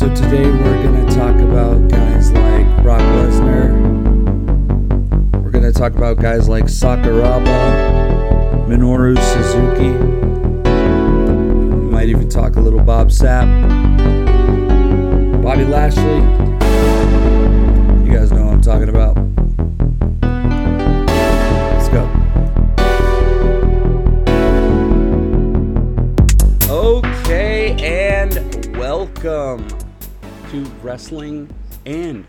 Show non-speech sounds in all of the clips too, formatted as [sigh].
So today we're going to talk about guys like Brock Lesnar. We're going to talk about guys like Sakuraba, Minoru Suzuki. We might even talk a little Bob Sapp, Bobby Lashley. You guys know what I'm talking about. Let's go. Okay, and welcome to Wrestling and.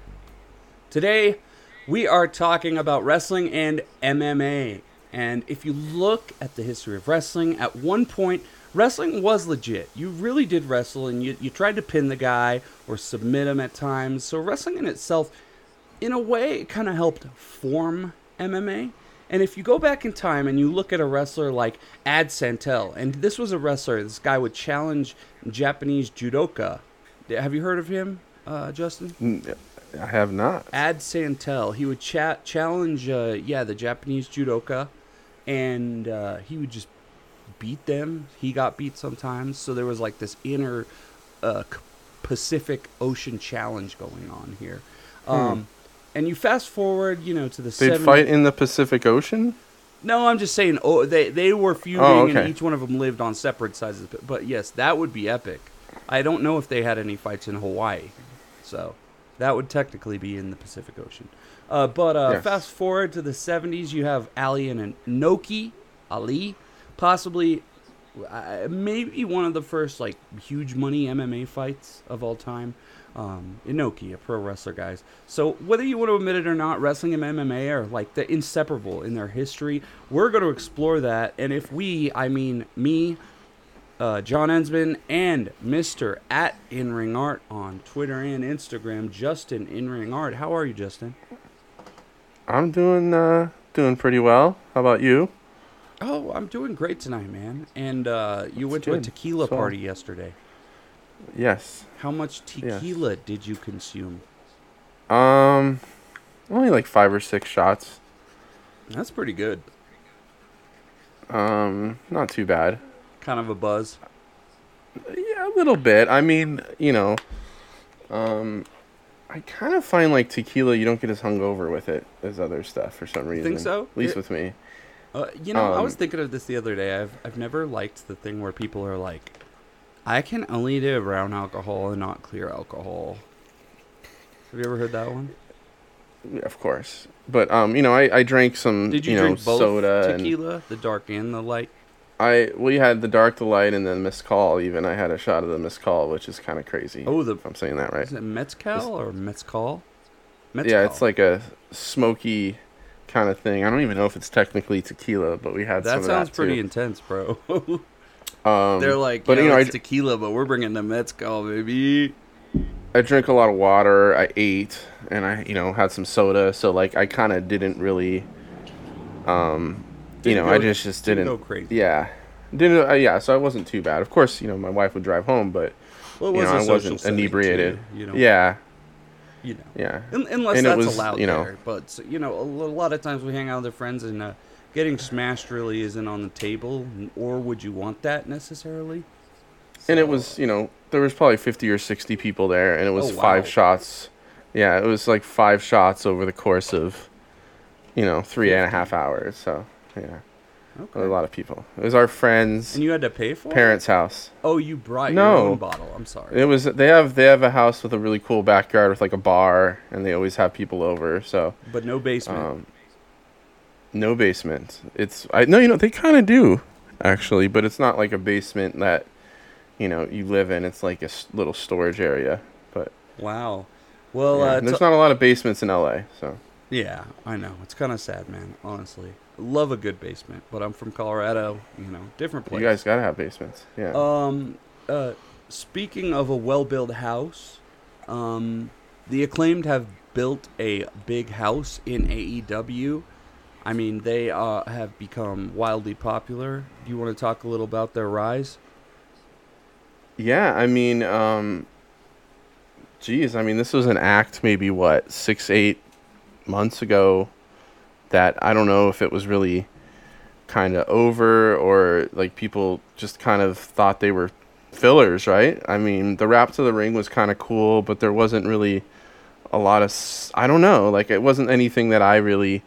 Today, we are talking about wrestling and MMA. And if you look at the history of wrestling, at one point, wrestling was legit. You really did wrestle and you, you tried to pin the guy or submit him at times. So, wrestling in itself, in a way, it kind of helped form MMA. And if you go back in time and you look at a wrestler like Ad Santel, and this was a wrestler, this guy would challenge Japanese judoka. Have you heard of him, uh, Justin? I have not. Ad Santel. He would chat challenge, uh, yeah, the Japanese judoka, and uh, he would just beat them. He got beat sometimes, so there was like this inner uh, Pacific Ocean challenge going on here. Um, And you fast forward, you know, to the They'd 70s. fight in the Pacific Ocean. No, I'm just saying. Oh, they they were feuding, Oh, and each one of them lived on separate sides. But yes, that would be epic. I don't know if they had any fights in Hawaii, so that would technically be in the Pacific Ocean. Uh, but uh, Yes. fast forward to the 70s, you have Ali and Inoki, Ali, possibly uh, maybe one of the first like huge money MMA fights of all time. Um, Inoki, a pro wrestler, guys. So whether you want to admit it or not, wrestling and MMA are like the inseparable in their history. We're going to explore that, and if we, I mean me, uh, John Ensman, and Mister at In Ring Art on Twitter and Instagram, Justin In Ring Art. How are you, Justin? I'm doing uh, doing pretty well. How about you? Oh, I'm doing great tonight, man. And uh, you went to a tequila So- party yesterday. Yes. How much tequila did you consume? Um, only like five or six shots. That's pretty good. Um, not too bad. Kind of a buzz. Yeah, a little bit. I mean, you know, um, I kind of find like tequila, you don't get as hungover with it as other stuff for some reason. Think so? At least It- with me. Uh, you know, I was Um, thinking of this the other day. I've I've never liked the thing where people are like, I can only do brown alcohol and not clear alcohol. Have you ever heard that one? Yeah, Of course. But um, you know, I, I drank some Did you, you know drink both soda and tequila, the dark and the light? I we had the dark, the light, and then Mescal. Even I had a shot of the Mescal, which is kind of crazy. Oh, the if I'm saying that right. is it mezcal or mezcal? Yeah, it's like a smoky kind of thing. I don't even know if it's technically tequila, but we had some that sounds that pretty intense, bro. [laughs] Um, They're like, but you know, I, it's tequila, but we're bringing the mezcal, baby. I drink a lot of water. I ate, and I you know had some soda. So like I kind of didn't really, um, you know, I just just didn't didn't. go crazy. Yeah, didn't. Uh, yeah, so I wasn't too bad. Of course, you know, my wife would drive home, but Well, it you know, I wasn't inebriated. too, you know, Yeah, you know. yeah. Un- Unless And that's was, allowed you know- there. But, you know, a lot of times we hang out with our friends and uh, getting smashed really isn't on the table. Or would you want that necessarily? And it was, you know, there was probably 50 or 60 people there, and it was Oh, wow. five shots. Yeah, it was like five shots over the course of, you know, three and a half hours. So, yeah, Okay. a lot of people. It was our friends' And you had to pay for it? parents' house. Oh, you brought No. your own bottle. I'm sorry. It was they have they have a house with a really cool backyard with like a bar, and they always have people over. So, but no basement. um, no basement. It's I no, you know they kind of do actually, but it's not like a basement that you know you live in. It's like a s- little storage area. But wow. Well, yeah, uh, there's not a lot of basements in LA. So yeah, I know. It's kind of sad, man, honestly. Love a good basement, but I'm from Colorado, you know, different place. you guys gotta have basements. Yeah. Um, uh, speaking of a well-built house, um, the acclaimed have built a big house in AEW. I mean, they uh, have become wildly popular. Do you want to talk a little about their rise? Yeah, I mean, um, geez, I mean, this was an act maybe what six, eight months ago that I don't know if it was really kind of over or like people just kind of thought they were fillers, right? I mean, the rap to the ring was kind of cool, but there wasn't really a lot of I don't know, like it wasn't anything that I really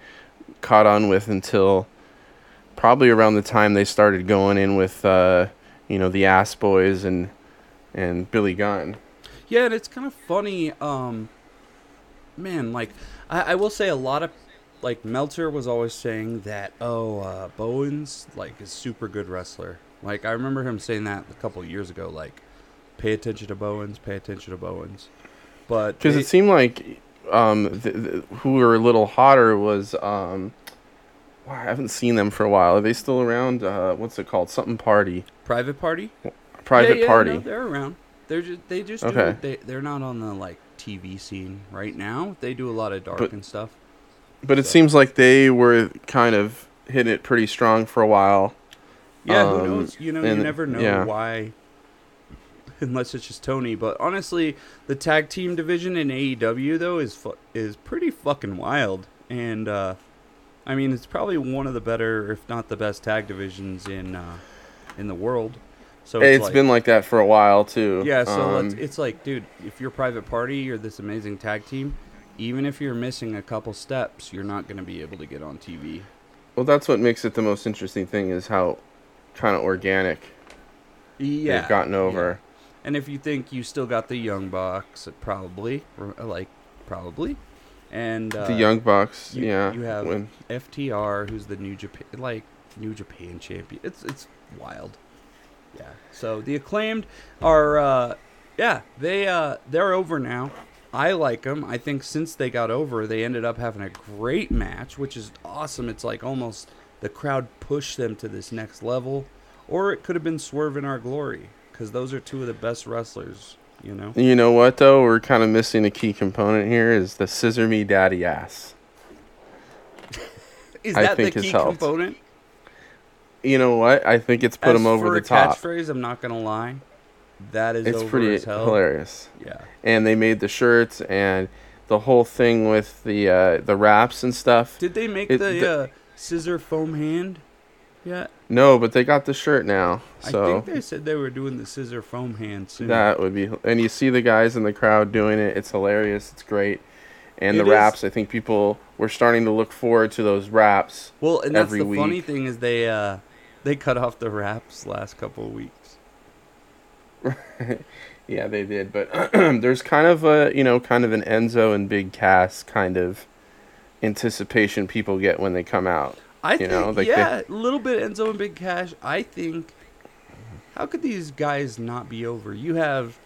caught on with until probably around the time they started going in with uh, you know, the Ass Boys and and Billy Gunn. Yeah, and it's kind of funny. Um, man, like I, I will say, a lot of like Meltzer was always saying that. Oh, uh, Bowens like is super good wrestler. Like I remember him saying that a couple of years ago. Like, pay attention to Bowens, pay attention to Bowens. But Because it seemed like um, th- th- who were a little hotter was um, wow, I haven't seen them for a while. Are they still around? Uh, what's it called? Something Party, private party, Private Yeah, yeah, Party. no, they're around. They're just they just do Okay. They they're not on the like TV scene right now. They do a lot of dark But- and stuff. But it So- seems like they were kind of hitting it pretty strong for a while. Yeah, who Um, knows? You know, you never know yeah. why. [laughs] Unless it's just Tony, but honestly, the tag team division in AEW though is fu- is pretty fucking wild, and uh, I mean it's probably one of the better, if not the best, tag divisions in uh, in the world. So it's like- been like that for a while too. yeah. So Um, let's, it's like, dude, if you're private party, you're this amazing tag team. Even if you're missing a couple steps, you're not going to be able to get on TV. well, that's what makes it the most interesting thing is how kind of organic Yeah, they've gotten over. And if you think you still got the Young Bucks, probably, like, probably. And uh, the Young Bucks, you- yeah. you have- when- FTR, who's the New Japan, like, New Japan champion. It's it's wild. Yeah. So the acclaimed are, uh, yeah, they uh, they're over now. I like them. I think since they got over, they ended up having a great match, which is awesome. It's like almost the crowd pushed them to this next level, or it could have been Swerve in Our Glory, because those are two of the best wrestlers. You know. You know what though? We're kind of missing a key component here is the scissor me daddy ass. [laughs] Is I that think the key helped. component? You know what? I think it's put As him over for the a top. Catchphrase, I'm not gonna lie. That is It's pretty as hell. hilarious. Yeah. And they made the shirts and the whole thing with the uh, the wraps and stuff. Did they make It- the, the- uh, scissor foam hand yet? No, but they got the shirt now. I So think they said they were doing the scissor foam hand soon. that would be and you see the guys in the crowd doing it. It's hilarious. It's great. And It the is- wraps, I think people were starting to look forward to those wraps. well, and that's the funny thing is they uh, they cut off the wraps last couple of weeks. [laughs] Yeah, they did, but [clears throat] there's kind of a you know kind of an Enzo and Big Cass kind of anticipation people get when they come out. I You think know, like yeah, a little bit Enzo and Big Cass. I think how could these guys not be over? You have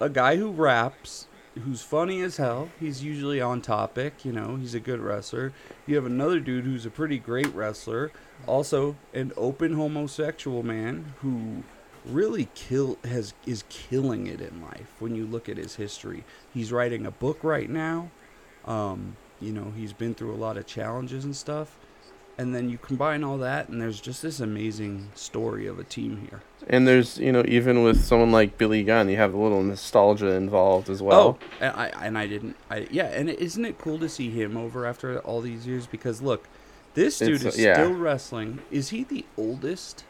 a guy who raps, who's funny as hell. He's usually on topic, you know, he's a good wrestler. You have another dude who's a pretty great wrestler, also an open homosexual man who really kill has is killing it in life when you look at his history. He's writing a book right now. Um, you know, he's been through a lot of challenges and stuff. And then you combine all that, and there's just this amazing story of a team here. And there's you know even with someone like Billy Gunn, you have a little nostalgia involved as well. oh, and I and I didn't. I yeah, and isn't it cool to see him over after all these years? Because look, this dude It's, is yeah. still wrestling. Is he the oldest?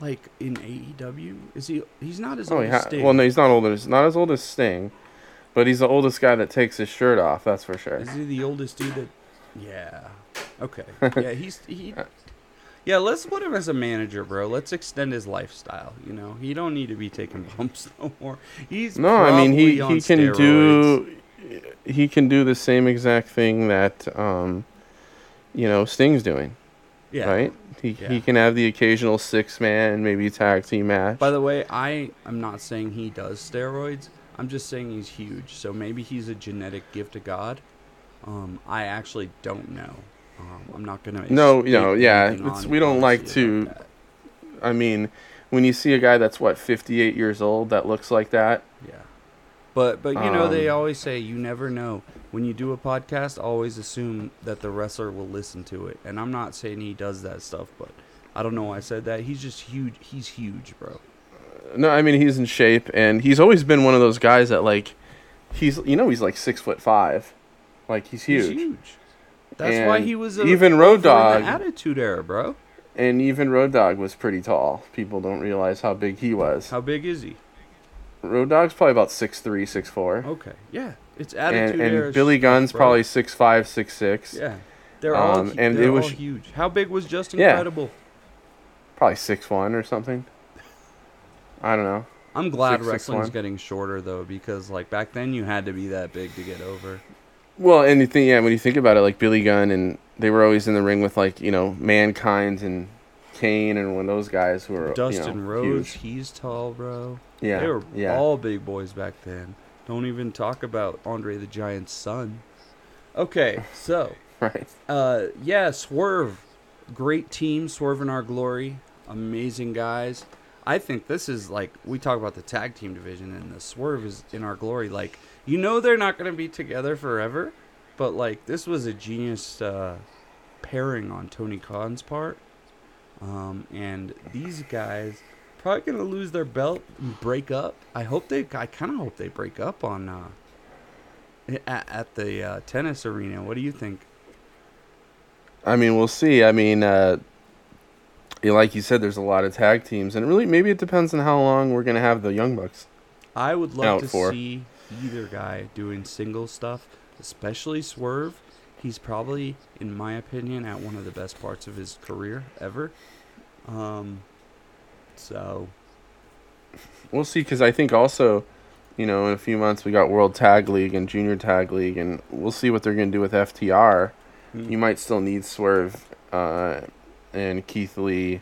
Like in AEW, is he? He's not as Oh, old he as Sting. well, no, he's not old as not as old as Sting, but he's the oldest guy that takes his shirt off. That's for sure. Is he the oldest dude that? Yeah. Okay. [laughs] Yeah, he's he. Yeah, let's put him as a manager, bro. Let's extend his lifestyle. You know, he don't need to be taking [laughs] bumps no more. He's No, I mean he he can steroids. do he can do the same exact thing that um, you know Sting's doing, Yeah. right? He Yeah. he can have the occasional six man, maybe tag team match. By the way, I am not saying he does steroids. I'm just saying he's huge. So maybe he's a genetic gift of God. Um, I actually don't know. Um, I'm not gonna. No, you know, yeah, it's- we don't like to- that. I mean, when you see a guy that's what 58 years old that looks like that. But but you know they Um, always say you never know. When you do a podcast, always assume that the wrestler will listen to it. And I'm not saying he does that stuff, but I don't know why I said that. He's just huge. He's huge, bro. no, I mean he's in shape and he's always been one of those guys that like, he's you know he's like six foot five, like he's huge. He's huge. That's why he was a, even Road Dogg- Attitude Era, bro. And even Road Dogg was pretty tall. People don't realize how big he was. How big is he? Road Dogg's probably about 6'3", 6'4". Okay, yeah, it's and attitude era and Billy Gunn's bro. probably 6'5", 6'6". Yeah, they're all Um, and they're it was huge. How big was Just Yeah. Incredible? Probably six one or something. I don't know. I'm glad Six, six, wrestling's one. getting shorter though, because like back then you had to be that big to get over. Well, and you think, yeah, when you think about it, like Billy Gunn, and they were always in the ring with like you know Mankind and Kane, and one of those guys who were Dustin you know, Rhodes, huge. he's tall, bro. Yeah, They were yeah. all big boys back then. Don't even talk about Andre the Giant's son. Okay, so [laughs] right. uh, yeah, Swerve, great team, Swerve in our glory, amazing guys. I think this is like we talk about the tag team division, and the Swerve is in our glory. Like you know they're not going to be together forever, but like this was a genius uh, pairing on Tony Khan's part. Um, and these guys probably going to lose their belt and break up. I hope they. I kind of hope they break up on uh, at, at the uh, tennis arena. What do you think? I mean, we'll see. I mean, uh, like you said, there's a lot of tag teams, and really, maybe it depends on how long we're gonna have the Young Bucks. I would love to for. see either guy doing single stuff, especially Swerve. He's probably, in my opinion, at one of the best parts of his career ever. Um, so We'll see, because I think also, you know, in a few months we got World Tag League and Junior Tag League, and we'll see what they're gonna do with FTR. mm, You might still need Swerve uh, and Keith Lee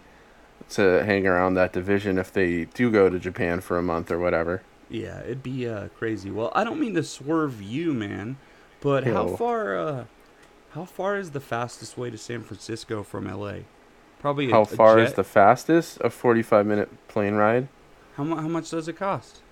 to hang around that division if they do go to Japan for a month or whatever. yeah, it'd be uh, crazy. Well, I don't mean to swerve you, man, but how far? Uh, how far is the fastest way to San Francisco from LA? Probably. How a far is the fastest? A 45 minute plane ride? How, mu- how much does it cost?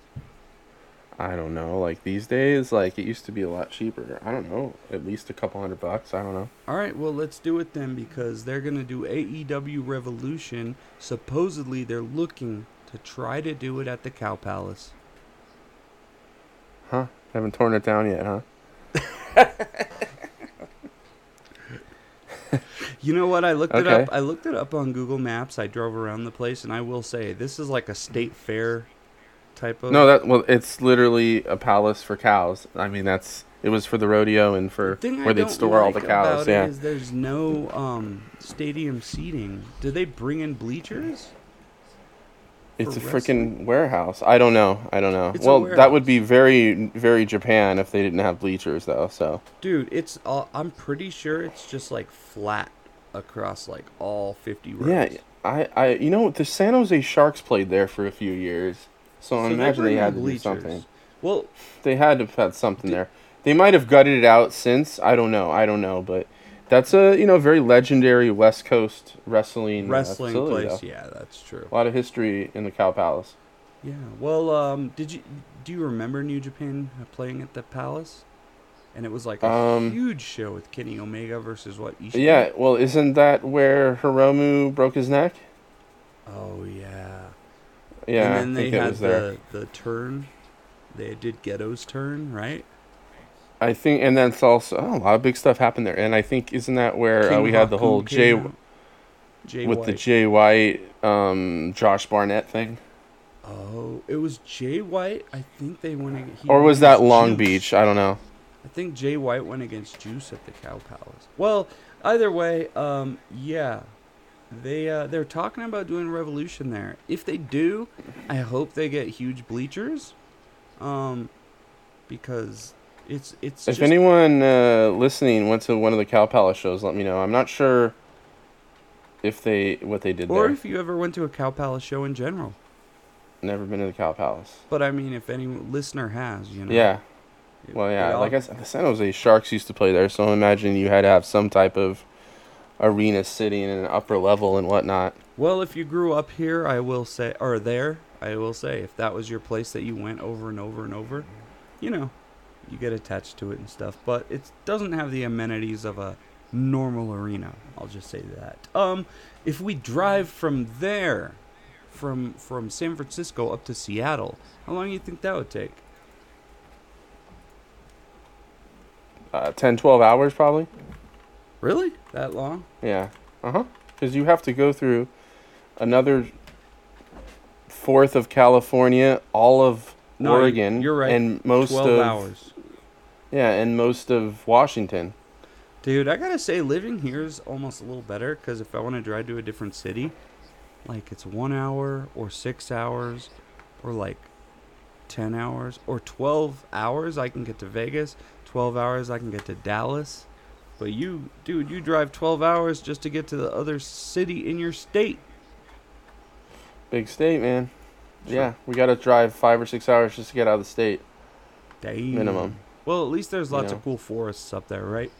I don't know. Like these days, like it used to be a lot cheaper. I don't know. At least a couple hundred bucks. I don't know. All right, well, let's do it then because they're going to do AEW Revolution. Supposedly, they're looking to try to do it at the Cow Palace. Huh? Haven't torn it down yet, huh? [laughs] [laughs] You know what? I looked it Okay. up. I looked it up on Google Maps. I drove around the place, and I will say this is like a state fair type of. No, that well, it's literally a palace for cows. I mean, that's it was for the rodeo and for The where they'd store all the cows. about Yeah. is there's no um, stadium seating. Do they bring in bleachers? It's a freaking warehouse. I don't know. I don't know. It's well, that would be very, very Japan if they didn't have bleachers, though. So Dude, it's. Uh, I'm pretty sure it's just like flat across like all 50 rows. yeah, I, I, you know, the San Jose Sharks played there for a few years, so, I imagine they had to do something. Well, They had to have had something Did- there. They might have gutted it out since. I don't know. I don't know, but that's a you know very legendary West Coast wrestling uh, wrestling place. though. Yeah, that's true. A lot of history in the Cow Palace. Yeah. Well, um, did you do you remember New Japan playing at the Palace? And it was like a Um, huge show with Kenny Omega versus what? Ishii? Yeah, well, isn't that where Hiromu broke his neck? Oh yeah. Yeah, And then they had was there. the the turn. They did Gedo's turn, right? I think, and that's also oh, a lot of big stuff happened there. And I think isn't that where uh, we had the whole Jay. Jay with White. the Jay White, um, Josh Barnett thing, Oh, it was Jay White. I think they went. ag- he or was that Long Juice. Beach? I don't know. I think Jay White went against Juice at the Cow Palace. Well, either way, um, yeah, they uh, they're talking about doing Revolution there. If they do, I hope they get huge bleachers, um, because it's it's If just, anyone uh, listening went to one of the Cow Palace shows, let me know. I'm not sure if they what they did there. or there. if you ever went to a Cow Palace show in general. Never been to the Cow Palace. But I mean, if any listener has, you know, Yeah. it- Well, yeah. all- Like I said, the San Jose Sharks used to play there, so I imagine you had to have some type of arena sitting in an upper level and whatnot. Well, if you grew up here, I will say, or there, I will say, if that was your place that you went over and over and over, you know, you get attached to it and stuff. But it doesn't have the amenities of a normal arena. I'll just say that. Um, if we drive from there, from from San Francisco up to Seattle, how long do you think that would take? Uh, 10, 12 hours probably. Really? That long? Yeah. Uh huh. because you have to go through another fourth of California, all of No, Oregon, you're right. and most 12 of hours. Yeah, and most of Washington. Dude, I gotta say, living here is almost a little better because if I want to drive to a different city, like it's one hour or six hours or like 10 hours or 12 hours, I can get to Vegas. 12 hours, I can get to Dallas. But you, dude, you drive 12 hours just to get to the other city in your state. Big state, man. Sure. Yeah, we got to drive five or six hours just to get out of the state Damn. minimum. Well, at least there's You lots know. of cool forests up there, right?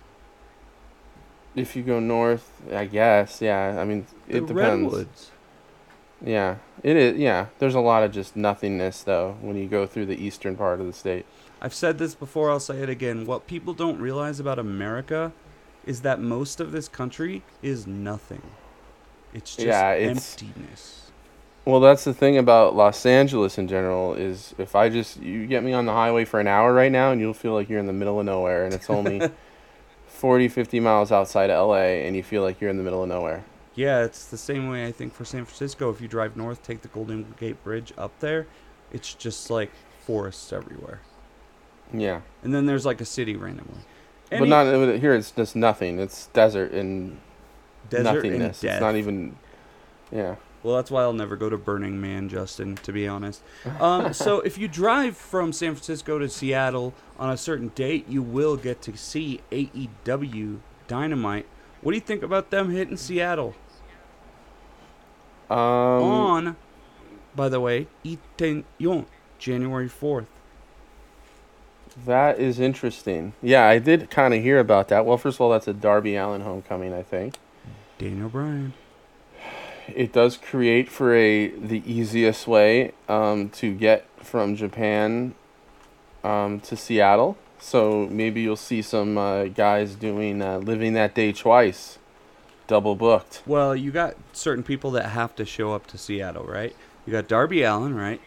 If you go north, I guess. Yeah, I mean, it the depends. redwoods. Yeah, it is. Yeah, there's a lot of just nothingness though when you go through the eastern part of the state. I've said this before, I'll say it again. What people don't realize about America is that most of this country is nothing. It's just Yeah, it's- emptiness. Well, that's the thing about Los Angeles in general is if I just you get me on the highway for an hour right now and you'll feel like you're in the middle of nowhere and it's only [laughs] 40 50 miles outside of LA and you feel like you're in the middle of nowhere. Yeah, it's the same way I think for San Francisco. If you drive north, take the Golden Gate Bridge up there, it's just like forests everywhere. Yeah. And then there's like a city randomly. but not here it's just nothing. It's desert and desert nothingness. and. It's not even Yeah. Well, that's why I'll never go to Burning Man, Justin, to be honest. Um, so, [laughs] if you drive from San Francisco to Seattle on a certain date, you will get to see AEW Dynamite. What do you think about them hitting Seattle? Um on, by the way, Itenyon, January 4th. that is interesting. Yeah, I did kind of hear about that. Well, first of all, that's a Darby Allin homecoming, I think. Daniel Bryan. It does create for a the easiest way um, to get from Japan um, to Seattle. So maybe you'll see some uh, guys doing uh, living that day twice, double booked. Well, you got certain people that have to show up to Seattle, right? You got Darby Allin, right?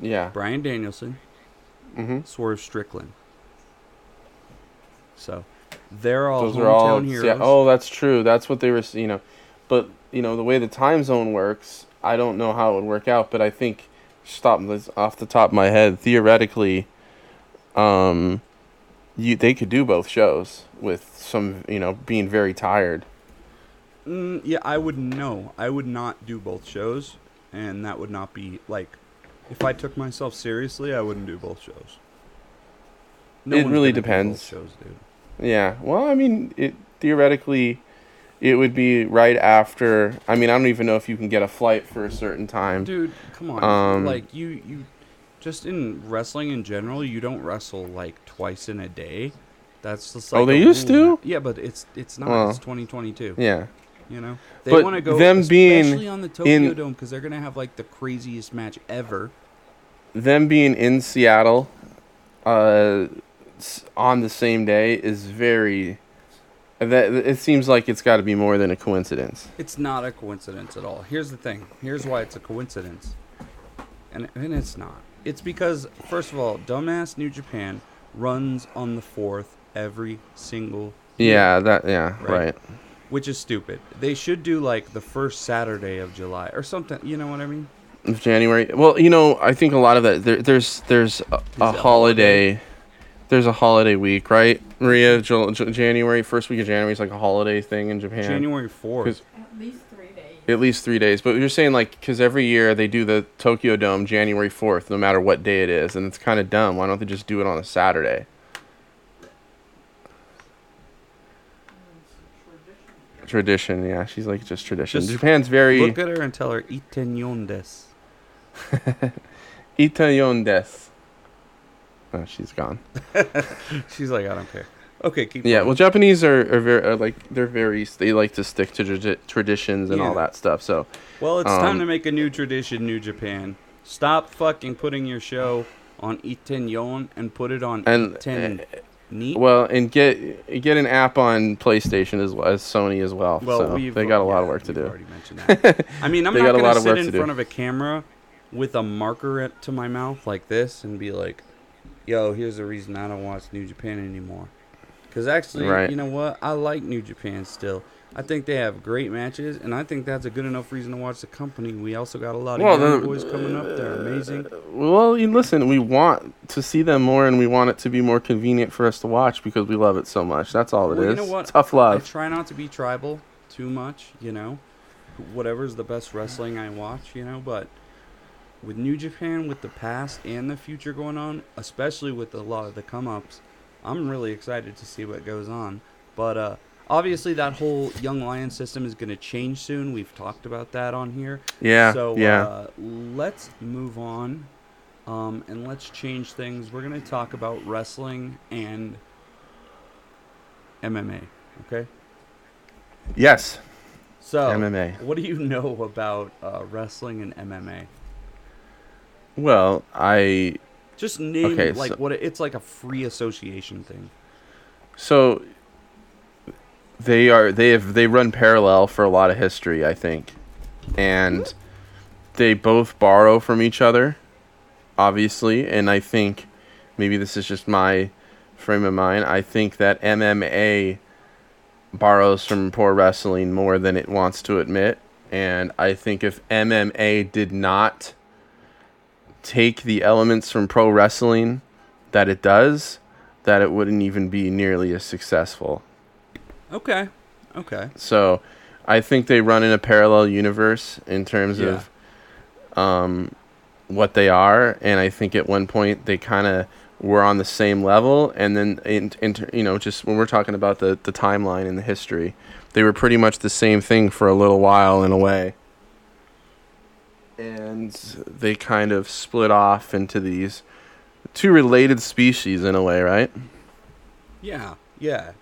Yeah. Bryan Danielson, Mm-hmm. Swerve Strickland. So, they're all Those hometown are all. heroes. Yeah. Oh, that's true. That's what they were. You know, but you know the way the time zone works, I don't know how it would work out. But I think stop this off the top of my head. Theoretically, um, you they could do both shows with some you know being very tired. Mm, yeah, I would know. I would not do both shows, and that would not be like. If I took myself seriously, I wouldn't do both shows. It really depends. Shows. Yeah. Well, I mean, it theoretically, it would be right after. I mean, I don't even know if you can get a flight for a certain time. Dude, come on. Um, like you, you, just in wrestling in general, you don't wrestle like twice in a day. That's just like Oh, they used to? Yeah, but it's it's not. Well. it's 2022. Yeah. You know, they want to go them being on the Tokyo in- Dome because they're gonna have like the craziest match ever. them being in Seattle uh, on the same day is very. That it seems like it's got to be more than a coincidence. It's not a coincidence at all. Here's the thing. Here's why it's a coincidence. And and it's not. It's because first of all, dumbass New Japan runs on the 4th every single year, Yeah, that yeah, Right. right. which is stupid. They should do like the first Saturday of July or something, you know what I mean? Of January. Well, you know, I think a lot of that there, there's there's a, a a holiday. There's a holiday week, right? Maria, J- J- January first week of January is like a holiday thing in Japan. January fourth. At least three days. At least three days, but you're saying like because every year they do the Tokyo Dome January fourth, no matter what day it is, and it's kind of dumb. Why don't they just do it on a Saturday? Tradition, yeah. She's like just tradition. Just Japan's very Look at her and tell her Itenyon des. [laughs] Itayon des. Oh, she's gone. [laughs] She's like, I don't care. Okay, keep Yeah, going. well, Japanese are, are very are like they're very they like to stick to tradi- traditions and all that stuff. So Well, it's time Um, to make a new tradition, New Japan. Stop fucking putting your show on Itenyon and put it on and Iten uh, Neat. well, and get get an app on PlayStation as well as Sony as well. so we've they got a lot of work to do. Already mentioned [laughs] that. I mean, I'm not gonna sit in to do. front of a camera with a marker at, to my mouth like this and be like, "Yo, here's the reason I don't watch New Japan anymore." Because actually, Right. you know what? I like New Japan still. I think they have great matches, and I think that's a good enough reason to watch the company. We also got a lot of Well, young boys coming up. They're uh, amazing. Well, you listen, we want to see them more, and we want it to be more convenient for us to watch because we love it so much. That's all it is. Well, you know what? Tough love. I try not to be tribal too much, you know. Whatever's the best wrestling I watch, you know, but with New Japan, with the past and the future going on, especially with a lot of the come ups, I'm really excited to see what goes on. But uh, obviously, that whole Young Lion system is going to change soon. We've talked about that on here. yeah, So yeah. Uh, let's move on, um, and let's change things. We're going to talk about wrestling and MMA. Okay. yes, So MMA. What do you [laughs] know about uh, wrestling and MMA? Well, I Just name Okay, like so- what it, it's like a free association thing. so they are they have they run parallel for a lot of history, I think, and they both borrow from each other, obviously, and I think maybe this is just my frame of mind. I think that MMA borrows from pro wrestling more than it wants to admit, and I think if MMA did not take the elements from pro wrestling that it does, that it wouldn't even be nearly as successful. Okay. Okay. So I think they run in a parallel universe in terms Yeah. of um, what they are, and I think at one point they kind of were on the same level, and then in, in you know just when we're talking about the the timeline and the history, they were pretty much the same thing for a little while in a way, and they kind of split off into these two related species in a way, right? Yeah. Yeah.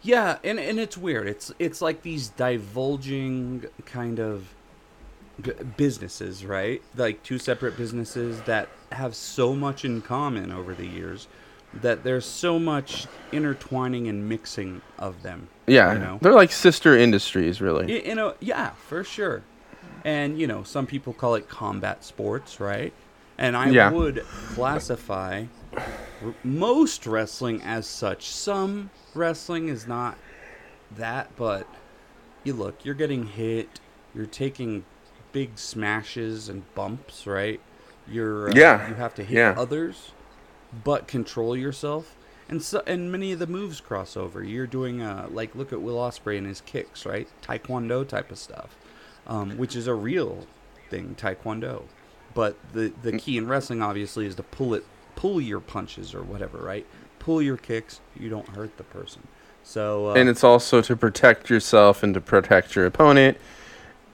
Yeah, and and it's weird. It's it's like these divulging kind of b- businesses, right? Like two separate businesses that have so much in common over the years that there's so much intertwining and mixing of them. Yeah, You know? they're like sister industries, really. You know, yeah, for sure. And you know, some people call it combat sports, right? And I Yeah. would classify r- most wrestling as such. Some wrestling is not that, but you look, you're getting hit, you're taking big smashes and bumps, right? You're uh, Yeah, you have to hit yeah. others, but control yourself. And so, and many of the moves cross over. You're doing uh, like look at Will Ospreay and his kicks, right? Taekwondo type of stuff, um, which is a real thing, Taekwondo. But the the key in wrestling, obviously, is to pull it, pull your punches or whatever, right? Pull your kicks. You don't hurt the person. So uh, and it's also to protect yourself and to protect your opponent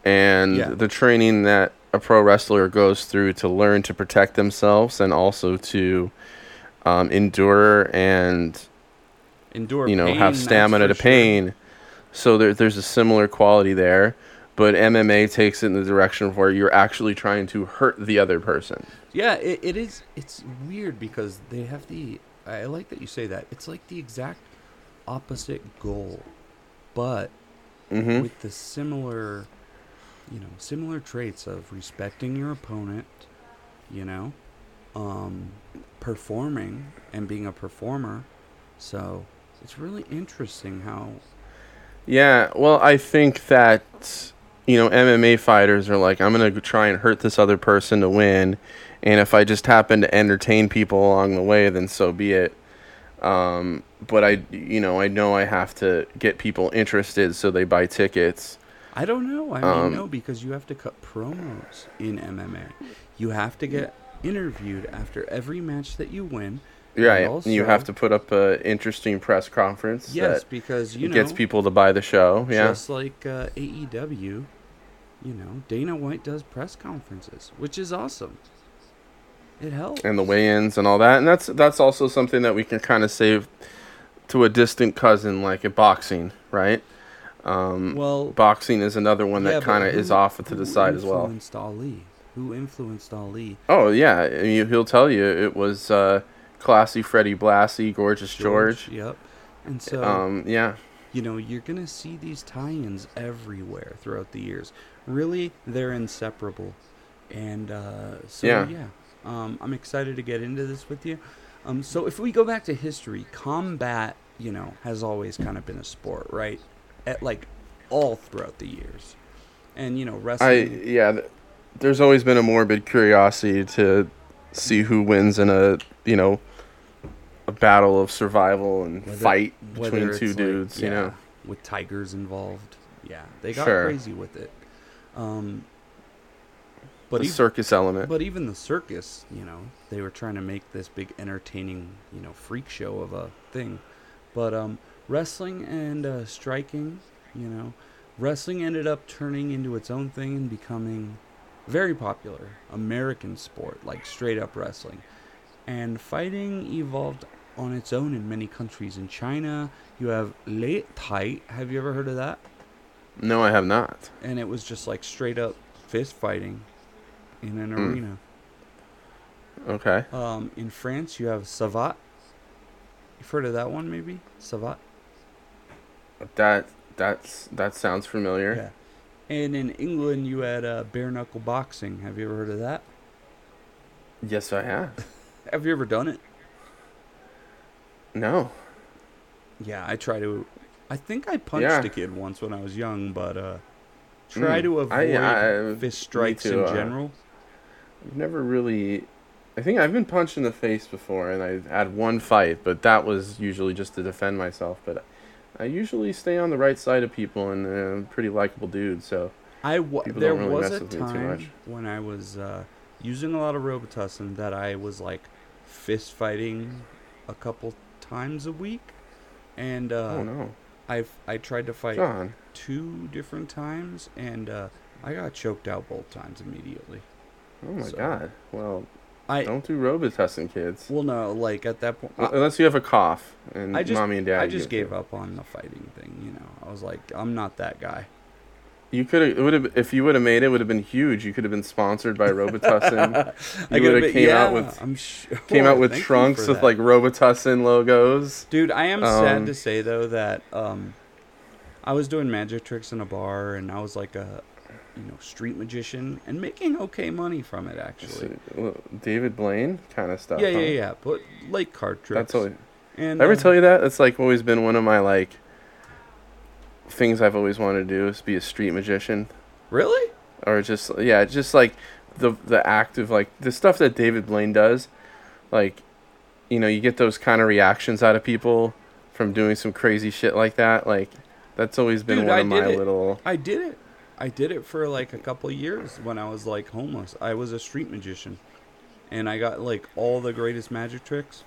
and Yeah. the training that a pro wrestler goes through to learn to protect themselves and also to um, endure and endure. you know pain, have stamina to sure. pain so there, there's a similar quality there but mma takes it in the direction where you're actually trying to hurt the other person Yeah, it, it is. It's weird because they have the. I like that you say that. It's like the exact opposite goal, but hmm with the similar, you know, similar traits of respecting your opponent, you know, um, performing and being a performer. So it's really interesting how. Yeah, well, I think that you know MMA fighters are like, I'm gonna try and hurt this other person to win, and if I just happen to entertain people along the way, then so be it. Um, but I, you know, I know I have to get people interested so they buy tickets. I don't know. I mean, Um, no, because you have to cut promos in MMA. You have to get interviewed after every match that you win. And Right, also- you have to put up an interesting press conference Yes, because you know it gets people to buy the show. Yeah, Just like uh, AEW, you know, Dana White does press conferences, which is awesome. It helps. and the weigh-ins and all that, and that's that's also something that we can kind of save to a distant cousin, like at boxing, right? Um, well, boxing is another one yeah, that kind of is off to the side as well. Influenced Ali? Who influenced Ali? Oh yeah, I mean, he'll tell you it was uh, classy Freddie Blassie, gorgeous George. Yep. And so Um, yeah, you know you're gonna see these tie-ins everywhere throughout the years. Really, they're inseparable. And uh, so Yeah. yeah, um, I'm excited to get into this with you. Um, so if we go back to history, combat, you know, has always kind of been a sport, right? At like all throughout the years. And you know, I wrestling. yeah. th- There's always been a morbid curiosity to see who wins in a you know a battle of survival and Whether- fight between two like- dudes. You know, with tigers involved. Yeah, they got Sure. crazy with it. Um, but the even, circus element. but even the circus, you know, they were trying to make this big entertaining, you know, freak show of a thing. But um, wrestling and uh, striking, you know, wrestling ended up turning into its own thing and becoming very popular American sport, like straight up wrestling. And fighting evolved on its own in many countries. In China, you have Lei Tai. Have you ever heard of that? No, I have not. And it was just like straight up fist fighting in an Hmm. arena. Okay. Um, in France, you have Savate. You've heard of that one, maybe? Savate? That that's that sounds familiar. Yeah. And in England, you had uh, bare knuckle boxing. Have you ever heard of that? Yes, I have. [laughs] Have you ever done it? No. Yeah, I try to. I think I punched Yeah. a kid once when I was young, but uh, try Mm. to avoid I- fist strikes too, in uh, general. I've never really. I think I've been punched in the face before, and I had one fight, but that was usually just to defend myself. But I usually stay on the right side of people, and uh, I'm a pretty likable dude. So I w- there really was a me time when I was uh, using a lot of Robitussin that I was like fist fighting a couple times a week, and uh, oh no, I I tried to fight John. two different times, and uh, I got choked out both times immediately. Oh my So- god. Well, I don't do Robitussin, kids. well no like at that point Uh, Unless you have a cough, and I just- mommy and dad. I just gave to. up on the fighting thing. You know, I was like, I'm not that guy. You could have. It would have. If you would have made it, would have been huge. You could have been sponsored by Robitussin. [laughs] I you would have came out with I'm sure. came out with trunks with like Robitussin logos. Dude, I am sad Um, to say though that um, I was doing magic tricks in a bar, and I was like a, you know, street magician, and making okay money from it actually. David Blaine kind of stuff. Yeah, huh? yeah, yeah. But like card tricks. That's always. And I ever uh, tell you that? It's like always been one of my like things I've always wanted to do is be a street magician Really? or just yeah, just like the the act of like the stuff that David Blaine does, like you know you get those kind of reactions out of people from doing some crazy shit like that. Like that's always been Dude, one I of my did it. little. I did it. I did it for like a couple years when I was like homeless. I was a street magician, and I got like all the greatest magic tricks.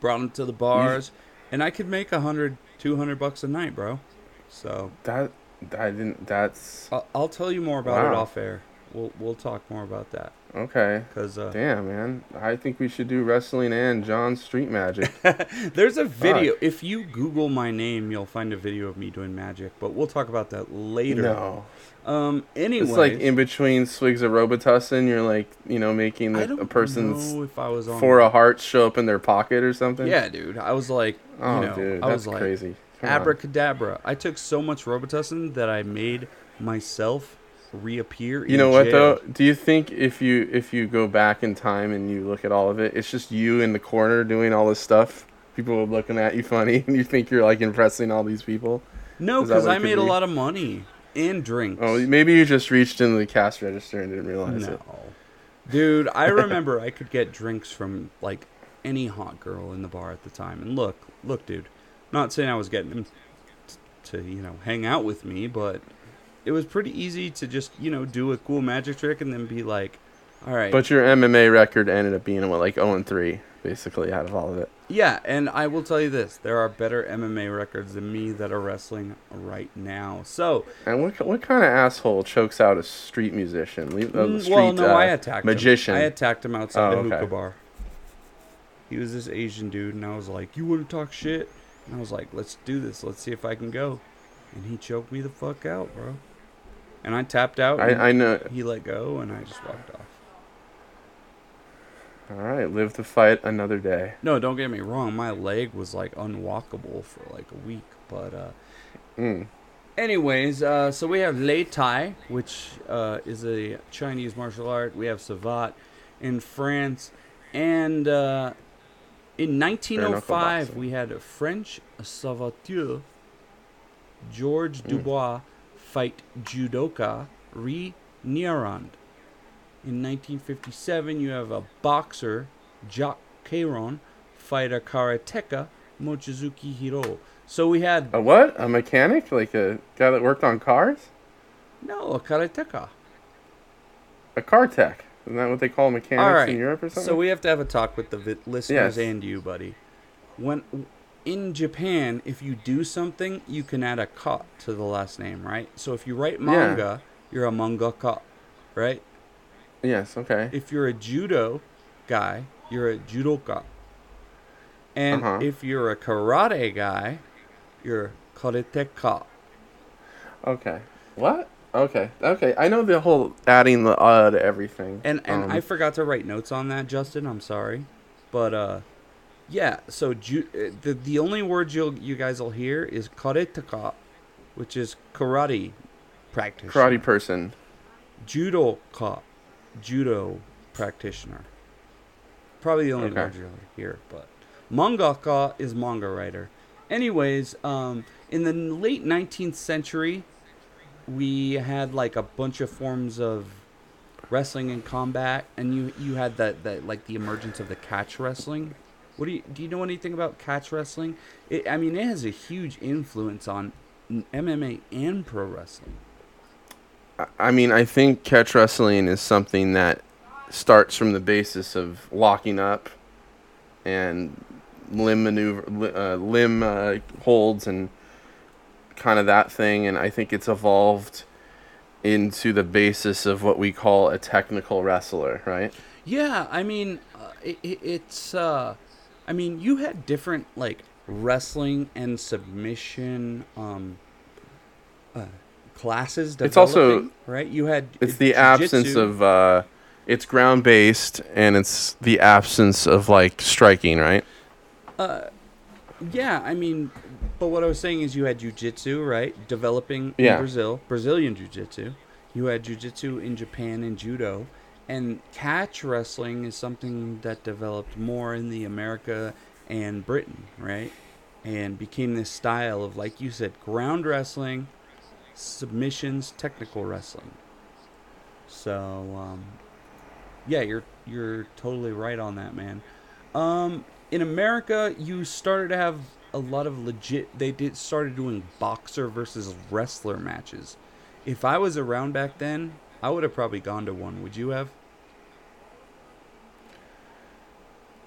Brought them to the bars, and I could make a hundred, two hundred bucks a night, bro. So That I didn't. That's I'll, I'll tell you more about it off air. We'll we'll talk more about that okay. because uh, Damn, man. I think we should do wrestling and John street magic. [laughs] there's a video. If you Google my name, you'll find a video of me doing magic. But we'll talk about that later. no. Um. Anyway, It's like in between swigs of Robitussin, you're like, you know, making I a person's know if I was on four of hearts show up in their pocket or something. Yeah, dude. I was like, Oh, you know, dude, I that's was like, crazy. Abracadabra. I took so much Robitussin that I made myself reappear. You know what jail. though? Do you think if you if you go back in time and you look at all of it, it's just you in the corner doing all this stuff? People are looking at you funny, [laughs] and you think you're like impressing all these people. No, because I made a lot of money and drinks. Oh, maybe you just reached into the cash register and didn't realize no, it. dude. I [laughs] remember I could get drinks from like any hot girl in the bar at the time. And look, look, dude. Not saying I was getting him t- to you know hang out with me, but it was pretty easy to just you know do a cool magic trick and then be like, all right. But your MMA record ended up being what, like 0 and 3, basically, out of all of it. Yeah, and I will tell you this: there are better MMA records than me that are wrestling right now. So, And what what kind of asshole chokes out a street musician? Leave, uh, street, well, no, uh, I attacked magician. him. I attacked him outside Oh, the hookah okay. bar. He was this Asian dude, and I was like, "You want to talk shit?" And I was like, "Let's do this. Let's see if I can go." And he choked me the fuck out, bro. And I tapped out. I, I know. he let go, and I just walked off. All right, live to fight another day. No, don't get me wrong. My leg was like unwalkable for like a week, but uh, Mm. Anyways, uh, so we have Lei Tai, which uh, is a Chinese martial art. We have Savate in France. And uh, in 1905, we had a French Savateur, George Mm. Dubois, fight judoka Ri Nirand. In 1957, you have a boxer, Jacques Cayron, fight a karateka, Mochizuki Hiro. So we had A what? A mechanic? Like a guy that worked on cars? no a karateka. A car tech. Isn't that what they call mechanics right. in Europe or something? So we have to have a talk with the vi- listeners Yes. and you, buddy. When in Japan, if you do something, you can add a ka to the last name, right? So if you write manga, you're a mangaka, right? yes, okay. If you're a judo guy, you're a judoka. And Uh-huh. if you're a karate guy, you're karateka. Okay. What? Okay. Okay. I know the whole adding the uh to everything. And and Um, I forgot to write notes on that, Justin. I'm sorry, but uh, yeah. So ju- uh, the the only words you'll you guys will hear is karateka, which is karate practitioner. karate person. Judo Judoka, judo practitioner. Probably the only Okay. words you'll hear, but mangaka is manga writer. Anyways, um, in the late 19th century, we had like a bunch of forms of wrestling and combat, and you you had that that like the emergence of the catch wrestling. What do you do? You know anything about catch wrestling? It, I mean, it has a huge influence on MMA and pro wrestling. I- mean, I think catch wrestling is something that starts from the basis of locking up and limb maneuver, uh, limb uh, holds, and kind of that thing. And I think it's evolved into the basis of what we call a technical wrestler, right? Yeah, I mean, uh, it, it, it's. Uh, I mean, you had different like wrestling and submission um, uh, classes. It's also- right. You had It's the absence of. Uh, it's ground based, and it's the absence of like striking, right? Uh, yeah, I mean, but what I was saying is you had jujitsu, right? Developing Yeah. in Brazil, Brazilian jujitsu. You had jujitsu in Japan and judo. And catch wrestling is something that developed more in the America and Britain, right? And became this style of, like you said, ground wrestling, submissions, technical wrestling. So, um, yeah, you're you're totally right on that, man. Um, in America, you started to have a lot of legit. They did started doing boxer versus wrestler matches. If I was around back then, I would have probably gone to one. Would you have?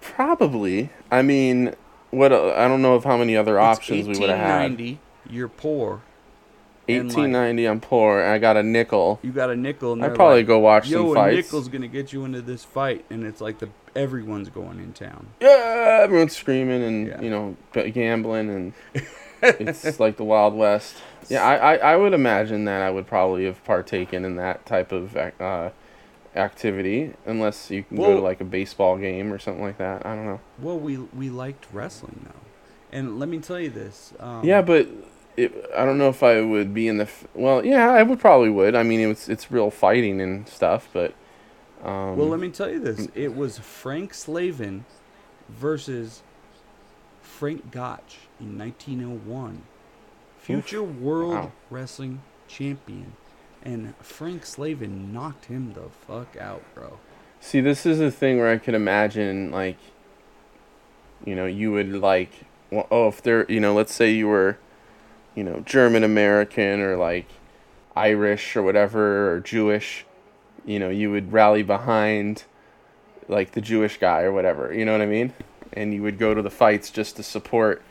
Probably. I mean, what? I don't know of how many other options we would have had. You're poor. Like- Eighteen ninety. I'm poor. and I got a nickel. You got a nickel. And I'd probably like, go watch Yo, some a fights. nickel's gonna get you into this fight, and it's like the everyone's going in town. Yeah, everyone's screaming and Yeah. you know gambling and [laughs] it's like the Wild West. Yeah, I, I, I would imagine that I would probably have partaken in that type of uh, activity, unless you can go to like a baseball game or something like that. I don't know. Well, we we liked wrestling though, and let me tell you this. Um, yeah, but it, I don't know if I would be in the. F- well, yeah, I would probably would. I mean, it's it's real fighting and stuff, but. Um, Well, let me tell you this. It was Frank Slavin versus Frank Gotch in 1901. Future World Wow. Wrestling Champion. And Frank Slavin knocked him the fuck out, bro. See, this is a thing where I could imagine, like, you know, you would like, well, oh, if they're, you know, let's say you were, you know, German American or like Irish or whatever or Jewish, you know, you would rally behind like the Jewish guy or whatever. You know what I mean? And you would go to the fights just to support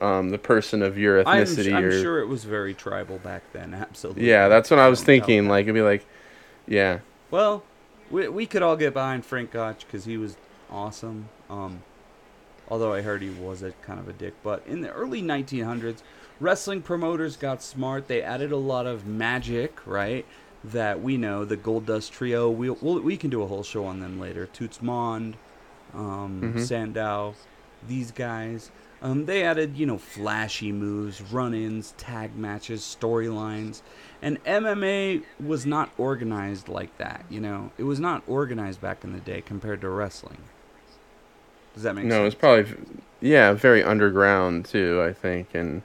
um, the person of your I'm, ethnicity. I'm or sure it was very tribal back then, [laughs] absolutely. yeah, that's what I was thinking. Like it'd be like, yeah. Well, we, we could all get behind Frank Gotch because he was awesome. Um, although I heard he was a kind of a dick. But in the early 1900s, wrestling promoters got smart. They added a lot of magic, right? That we know the Gold Dust Trio. We we'll, we can do a whole show on them later. Toots Mondt, um, Mhm. Sandow, these guys. Um, they added, you know, flashy moves, run-ins, tag matches, storylines, and MMA was not organized like that. You know, it was not organized back in the day compared to wrestling. Does that make no, sense? it's probably yeah, very underground too. I think, and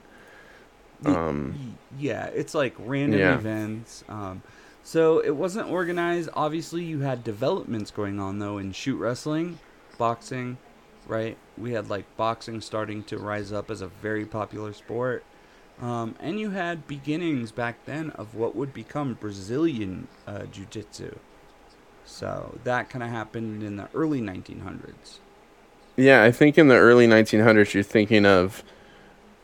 Um, yeah, it's like random Yeah. events. Um, so it wasn't organized. Obviously, you had developments going on though in shoot wrestling, boxing, right? We had like boxing starting to rise up as a very popular sport. Um, and you had beginnings back then of what would become Brazilian uh, Jiu Jitsu. So that kind of happened in the early 1900s. Yeah, I think in the early 1900s, you're thinking of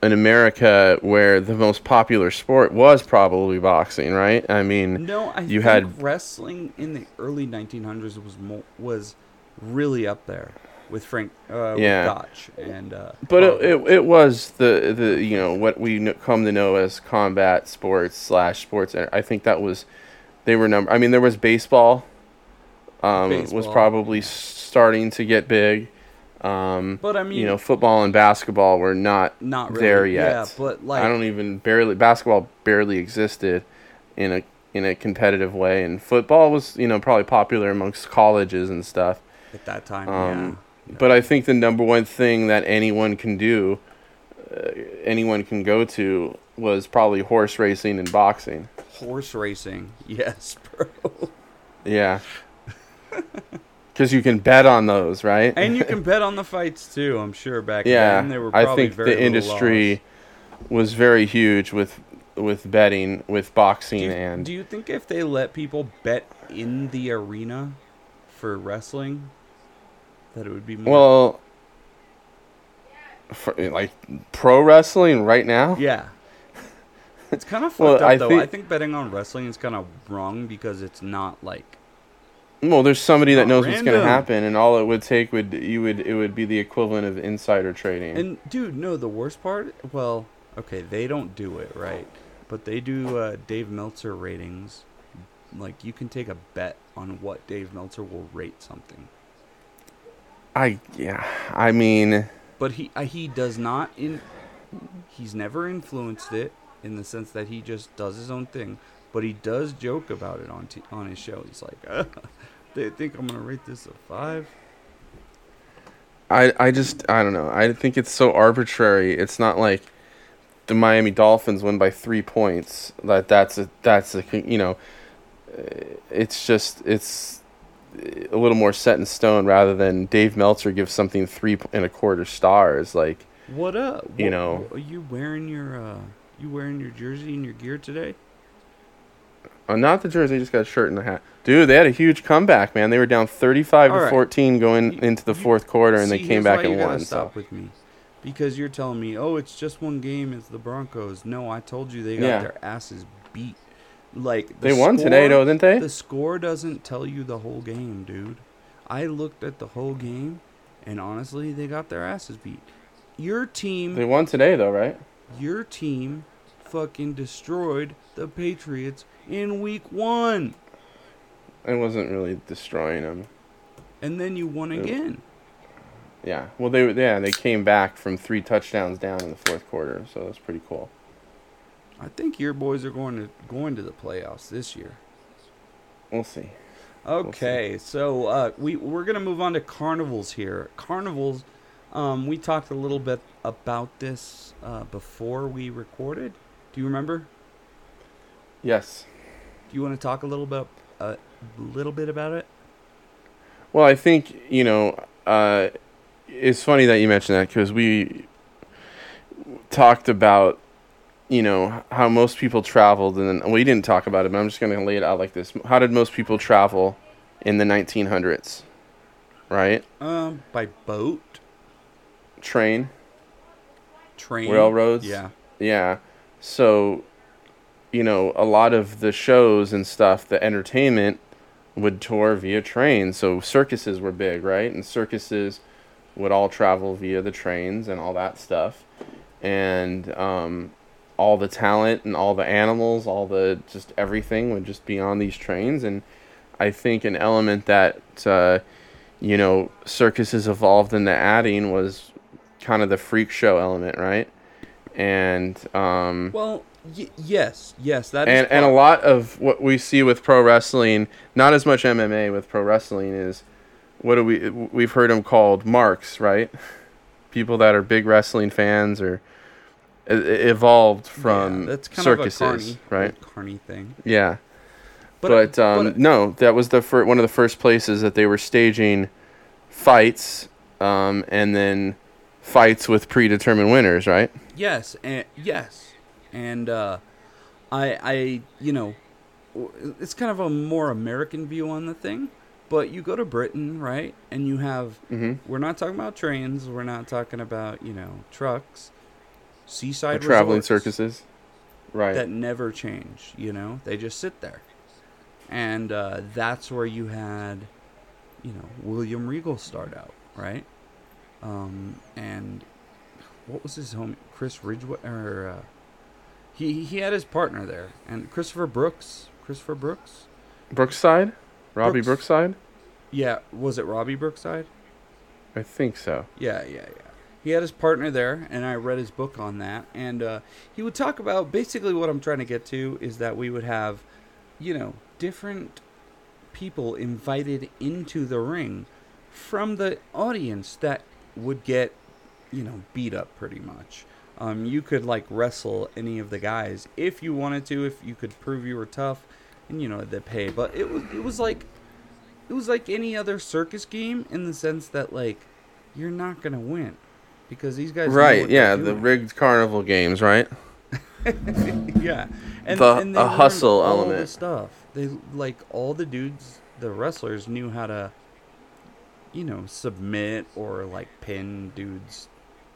an America where the most popular sport was probably boxing, right? I mean, No, I You think had- wrestling in the early 1900s was mo- was really up there with Frank uh, Yeah. with Gotch and uh, but it, it, it was the the you know what we come to know as combat sports slash sports. I think that was they were number. I mean, there was baseball. Um, was probably starting to get big. Um, But I mean, you know, football and basketball were not not really. there yet. Yeah, but like I don't even barely basketball barely existed in a in a competitive way, and football was you know probably popular amongst colleges and stuff. at that time, Um, But I think the number one thing that anyone can do, uh, anyone can go to, was probably horse racing and boxing. horse racing. [laughs] Yes, bro. Yeah, [laughs] because you can bet on those, right? and you [laughs] can bet on the fights too. I'm sure back yeah, then they were I think very the industry was very huge with with betting, with boxing, Do you, and do you think if they let people bet in the arena for wrestling, that it would be more? Well, for, like pro wrestling right now. Yeah. [laughs] It's kind of fucked Well, up I though. think- I think betting on wrestling is kind of wrong because it's not like Well, there's somebody that knows what's going to happen, and all it would take would you would it would be the equivalent of insider trading. And dude, no, the worst part, well, okay, they don't do it, right? But they do uh, Dave Meltzer ratings. Like you can take a bet on what Dave Meltzer will rate something. I yeah, I mean, But he uh, he does not in he's never influenced it in the sense that he just does his own thing, but he does joke about it on t- on his show. He's like, [laughs] uh, "They think I'm going to rate this a 5?" I I just I don't know. I think it's so arbitrary. It's not like the Miami Dolphins win by three points. That that's a that's a you know, it's just it's a little more set in stone rather than Dave Meltzer gives something three and a quarter stars. Like What up? You What- know. are you wearing your uh you wearing your jersey and your gear today? Uh, not the jersey, They just got a shirt and a hat. Dude, they had a huge comeback, man. They were down 35 All to right. 14 going into the fourth quarter, and they came back and won. So. Stop with me, because you're telling me, oh, it's just one game. It's the Broncos. No, I told you they got Yeah. their asses beat. Like the They won today, score- though, didn't they? The score doesn't tell you the whole game, dude. I looked at the whole game, and honestly, they got their asses beat. Your team, They won today, though, right? your team, fucking destroyed the Patriots in week one, It wasn't really destroying them. and then you won again. Yeah. Well, they yeah they came back from three touchdowns down in the fourth quarter, so that's pretty cool. I think your boys are going to going to the playoffs this year. We'll see. Okay, so uh, we we're gonna move on to carnivals here. Carnivals, um, we talked a little bit about this uh, before we recorded. Do you remember? Yes. You want to talk a little bit a little bit about it? Well, I think you know. Uh, it's funny that you mentioned that because we talked about you know how most people traveled, and then we didn't talk about it. But I'm just going to lay it out like this: How did most people travel in the 1900s? Right? Um, by boat, Train, train, railroads. Yeah, Yeah. So, you know, a lot of the shows and stuff, the entertainment would tour via train. So circuses were big, right? And circuses would all travel via the trains and all that stuff. And um, all the talent and all the animals, all the just everything would just be on these trains. And I think an element that, uh, you know, circuses evolved into adding was kind of the freak show element, right? And um, Well, y- yes, yes, that is and and a lot of what we see with pro wrestling, not as much MMA with pro wrestling, is what do we we've heard them called marks, right? People that are big wrestling fans or evolved Yeah, from that's kind circuses, of a carny, right? Carny thing. Yeah. But, But, um, but- no, that was the fir- one of the first places that they were staging fights, um, and then fights with predetermined winners, right? Yes, and yes, and uh, I, I, you know, it's kind of a more American view on the thing. But you go to Britain, right, and you have. Mm-hmm. We're not talking about trains. We're not talking about you know trucks, seaside traveling circuses, right? that never change. You know, they just sit there, and uh, that's where you had, you know, William Regal start out, right? Um, and what was his home? Chris Ridgway, or uh, he he had his partner there, and Christopher Brooks. Christopher Brooks. Brookside, Robbie Brooks. Brookside, Yeah, was it Robbie Brookside? I think so. Yeah, yeah, yeah. He had his partner there, and I read his book on that. And uh, he would talk about basically what I'm trying to get to is that we would have, you know, different people invited into the ring from the audience that would get, you know, beat up pretty much. Um, you could like wrestle any of the guys if you wanted to, if you could prove you were tough, and you know they pay. But it was it was like it was like any other circus game in the sense that like you're not gonna win because these guys Right? Yeah, the rigged carnival games, right? [laughs] yeah and, The- and a hustle all the element. stuff they like all the dudes the wrestlers knew how to you know submit or like pin dudes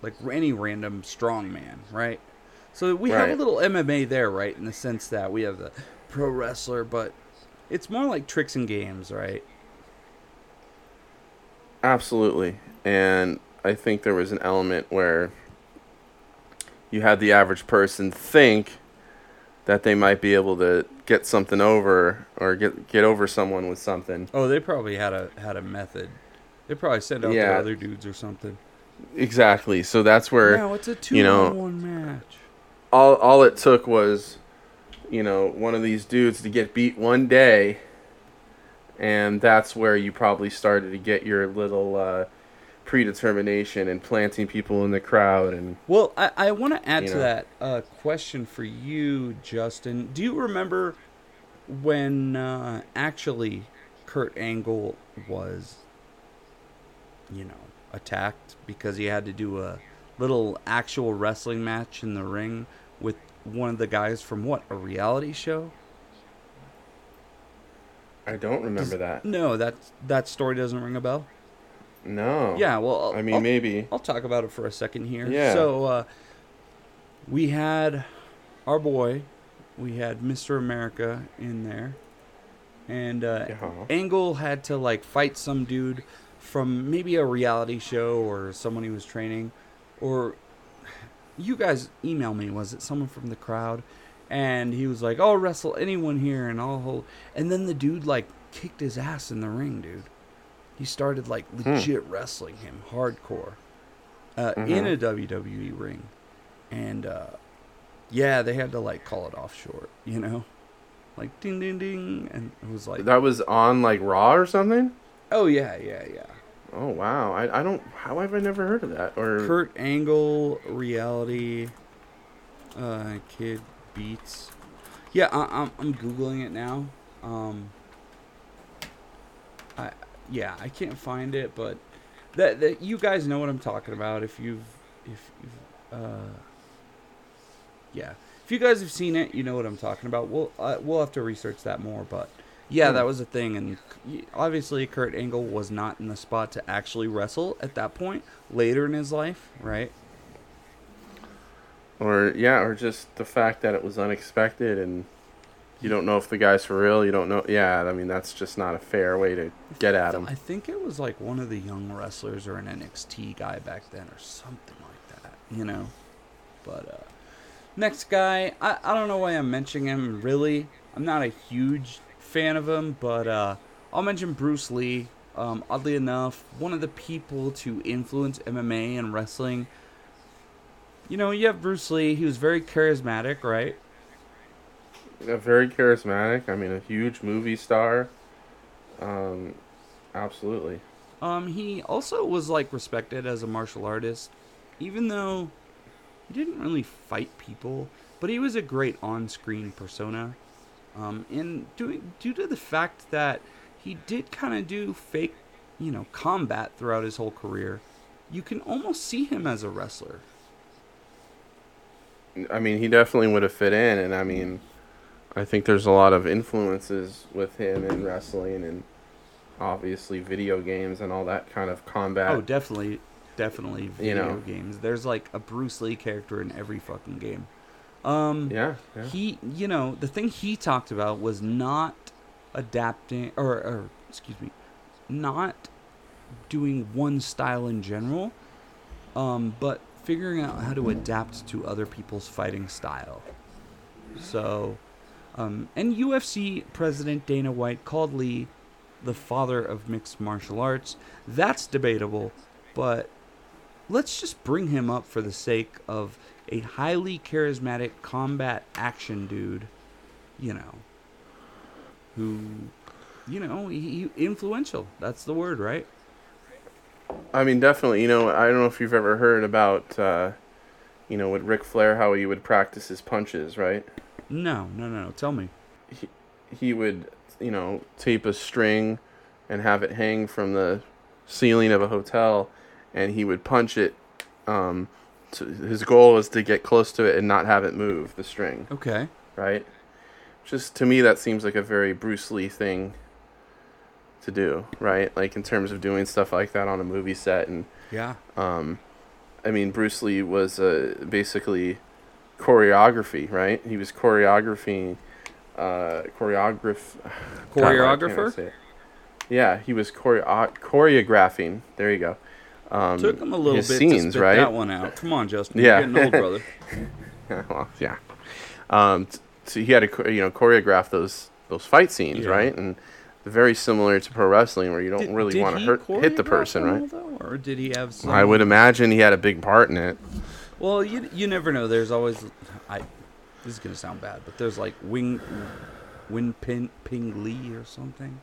like any random strong man right so we have a little mma there right in the sense that we have the pro wrestler but it's more like tricks and games right Absolutely. And I think there was an element where you had the average person think that they might be able to get something over or get get over someone with something. Oh, they probably had a had a method. They probably sent out Yeah. their other dudes or something. Exactly. So that's where now it's a two you know- on one match. all all it took was you know one of these dudes to get beat one day and that's where you probably started to get your little uh, predetermination and planting people in the crowd and Well, I, I want to add to know. that uh, question for you, Justin. Do you remember when uh, actually Kurt Angle was, you know, attacked because he had to do a little actual wrestling match in the ring with one of the guys from what a reality show? I don't remember that. No, that that story doesn't ring a bell. No. Yeah, well, I mean I'll- maybe. I'll talk about it for a second here. Yeah. So uh, we had our boy, we had Mr. America in there, and uh, Yeah. Angle had to like fight some dude from maybe a reality show or someone he was training, or you guys email me. Was it someone from the crowd? And he was like, "I'll wrestle anyone here, and I'll hold." And then the dude like kicked his ass in the ring, dude. He started like legit wrestling him hardcore uh, in Mhm. a WWE ring, and uh, yeah, they had to like call it off short, [laughs] you know, like ding ding ding, and it was like, That was on like Raw or something? oh yeah, yeah, yeah. Oh wow. I, I don't how have I never heard of that? Or Kurt Angle reality uh, kid beats. Yeah, I, I'm I'm googling it now. Um, I yeah, I can't find it, but that that you guys know what I'm talking about. If you've if you've uh, yeah, if you guys have seen it, you know what I'm talking about. We'll uh, we'll have to research that more, but. Yeah, Hmm. that was a thing, and obviously Kurt Angle was not in the spot to actually wrestle at that point. Later in his life, right? or yeah, or just the fact that it was unexpected and you don't know if the guy's for real, you don't know yeah, I mean that's just not a fair way to get at him. I think it was like one of the young wrestlers or an NXT guy back then or something like that, you know. But uh next guy, I, I don't know why I'm mentioning him really. I'm not a huge fan of him, but uh I'll mention Bruce Lee. Um, oddly enough, one of the people to influence MMA and wrestling. You know, you have Bruce Lee. He was very charismatic, right? Yeah, very charismatic. I mean, a huge movie star. Um, absolutely. Um, he also was like respected as a martial artist, even though he didn't really fight people, but he was a great on-screen persona. Um, and doing due to the fact that he did kind of do fake, you know, combat throughout his whole career, you can almost see him as a wrestler. I mean, he definitely would have fit in, and I mean, I think there's a lot of influences with him in wrestling and obviously video games and all that kind of combat. Oh, definitely, definitely video You know. games. There's like a Bruce Lee character in every fucking game. Um, yeah, yeah. he, you know, the thing he talked about was not adapting, or, or excuse me, not doing one style in general, um, but figuring out how to adapt to other people's fighting style. So, um, and UFC President Dana White called Lee the father of mixed martial arts. That's debatable, but let's just bring him up for the sake of a highly charismatic combat action dude, you know, who, you know, he, he influential. That's the word, right? I mean, definitely. You know, I don't know if you've ever heard about, uh, you know, with Ric Flair, how he would practice his punches, right? No, no, no, no. Tell me. He, he would, you know, tape a string and have it hang from the ceiling of a hotel, and he would punch it. Um, to, his goal was to get close to it and not have it move the string, Okay. right? Just to me, that seems like a very Bruce Lee thing to do, right? Like in terms of doing stuff like that on a movie set and Yeah. um, I mean, Bruce Lee was uh, basically choreography, right? He was choreographing, uh, choreograph, God, why can't I Choreographer? it? Yeah, he was choreo- choreographing. There you go. Um, Took him a little bit scenes, to spit right? that one out. Come on, Justin. Yeah. You're getting old, brother. [laughs] well, yeah. Um, so he had to, you know, choreograph those those fight scenes, Yeah. right? And very similar to pro wrestling, where you don't Did- really want to hurt hit the person, right? though, or did he have some? I would imagine he had a big part in it. Well, you you never know. There's always I. This is gonna sound bad, but there's like Wing, Win Pin Ping Lee or something.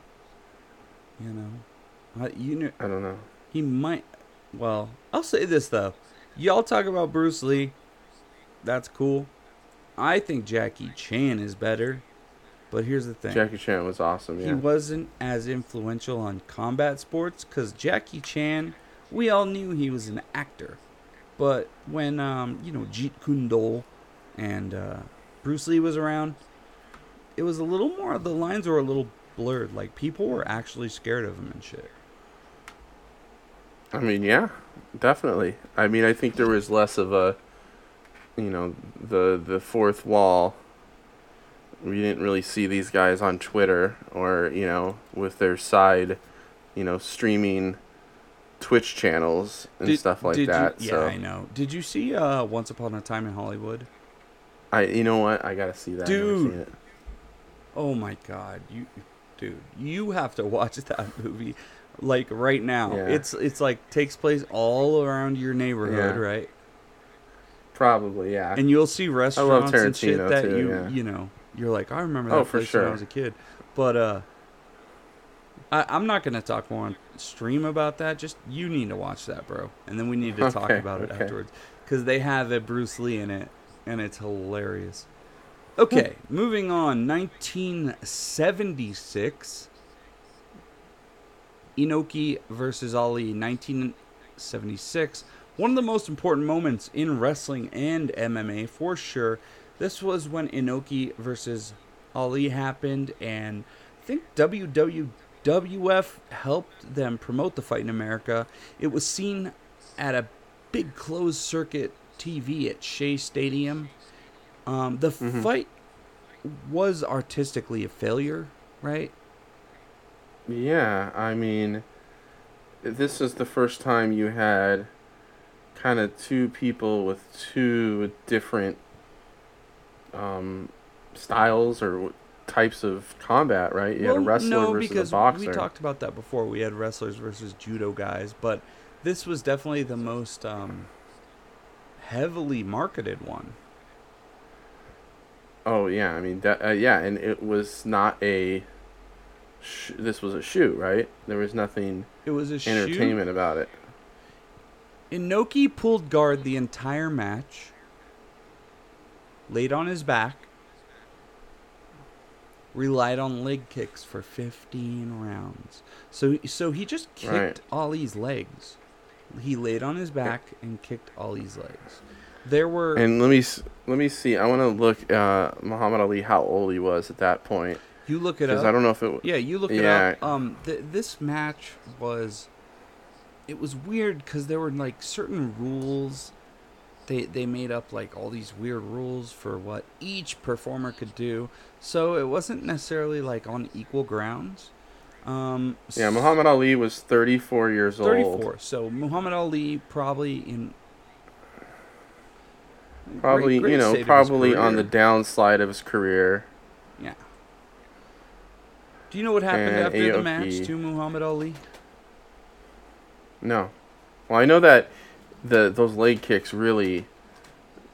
You know, I, you know I don't know. he might. Well, I'll say this though. Y'all talk about Bruce Lee. That's cool. I think Jackie Chan is better. But here's the thing. Jackie Chan was awesome. He wasn't as influential on combat sports because Jackie Chan, we all knew he was an actor. But when, um, you know, Jeet Kune Do and uh, Bruce Lee was around, it was a little more, the lines were a little blurred. Like, people were actually scared of him and shit. I mean, yeah, definitely. I mean, I think there was less of a, you know, the the fourth wall. We didn't really see these guys on Twitter or you know with their side, you know, streaming Twitch channels and Did- stuff like did you- that. yeah, so I know. Did you see uh, Once Upon a Time in Hollywood? I, you know what, I gotta see that. Dude. Oh my god, you dude, you have to [laughs] watch that movie like right now. Yeah. It's it's like takes place all around your neighborhood, Yeah. right? Probably, yeah. And you'll see restaurants and shit that too, you yeah. you know, you're like, I remember that Oh, place when I was a kid. But uh I, I'm not gonna talk more on stream about that. Just you need to watch that, bro, and then we need to [laughs] talk Okay, about it okay. afterwards because they have a Bruce Lee in it, and it's hilarious. Okay, moving on. 1976. Inoki versus Ali, 1976. One of the most important moments in wrestling and MMA for sure. This was when Inoki versus Ali happened, and I think WWF helped them promote the fight in America. It was seen at a big closed circuit TV at Shea Stadium. Um, the Mhm. fight was artistically a failure, right? Yeah, I mean, this is the first time you had kind of two people with two different um, styles or types of combat, right? You had a wrestler no, versus because a boxer. we talked about that before. We had wrestlers versus judo guys, but this was definitely the most um, heavily marketed one. oh yeah, I mean, that, uh, yeah, and it was not a. Sh- this was a shoe, right? There was nothing It was a shoot. entertainment about it. Inoki pulled guard the entire match, laid on his back, relied on leg kicks for 15 rounds. So so he just kicked Right. Ali's legs. He laid on his back and kicked Ali's legs. There were And let me let me see. I want to look uh, Muhammad Ali how old he was at that point you look it because up. I don't know if it. w- Yeah, you look it up. Um, th- this match was, it was weird because there were like certain rules. They they made up like all these weird rules for what each performer could do. So it wasn't necessarily like on equal grounds. Um, Yeah, Muhammad Ali was 34 years old. 34. So Muhammad Ali probably in. Probably, great- you know, state of his probably on the downslide of his career. Do you know what happened after the match to Muhammad Ali? No. Well, I know that the those leg kicks really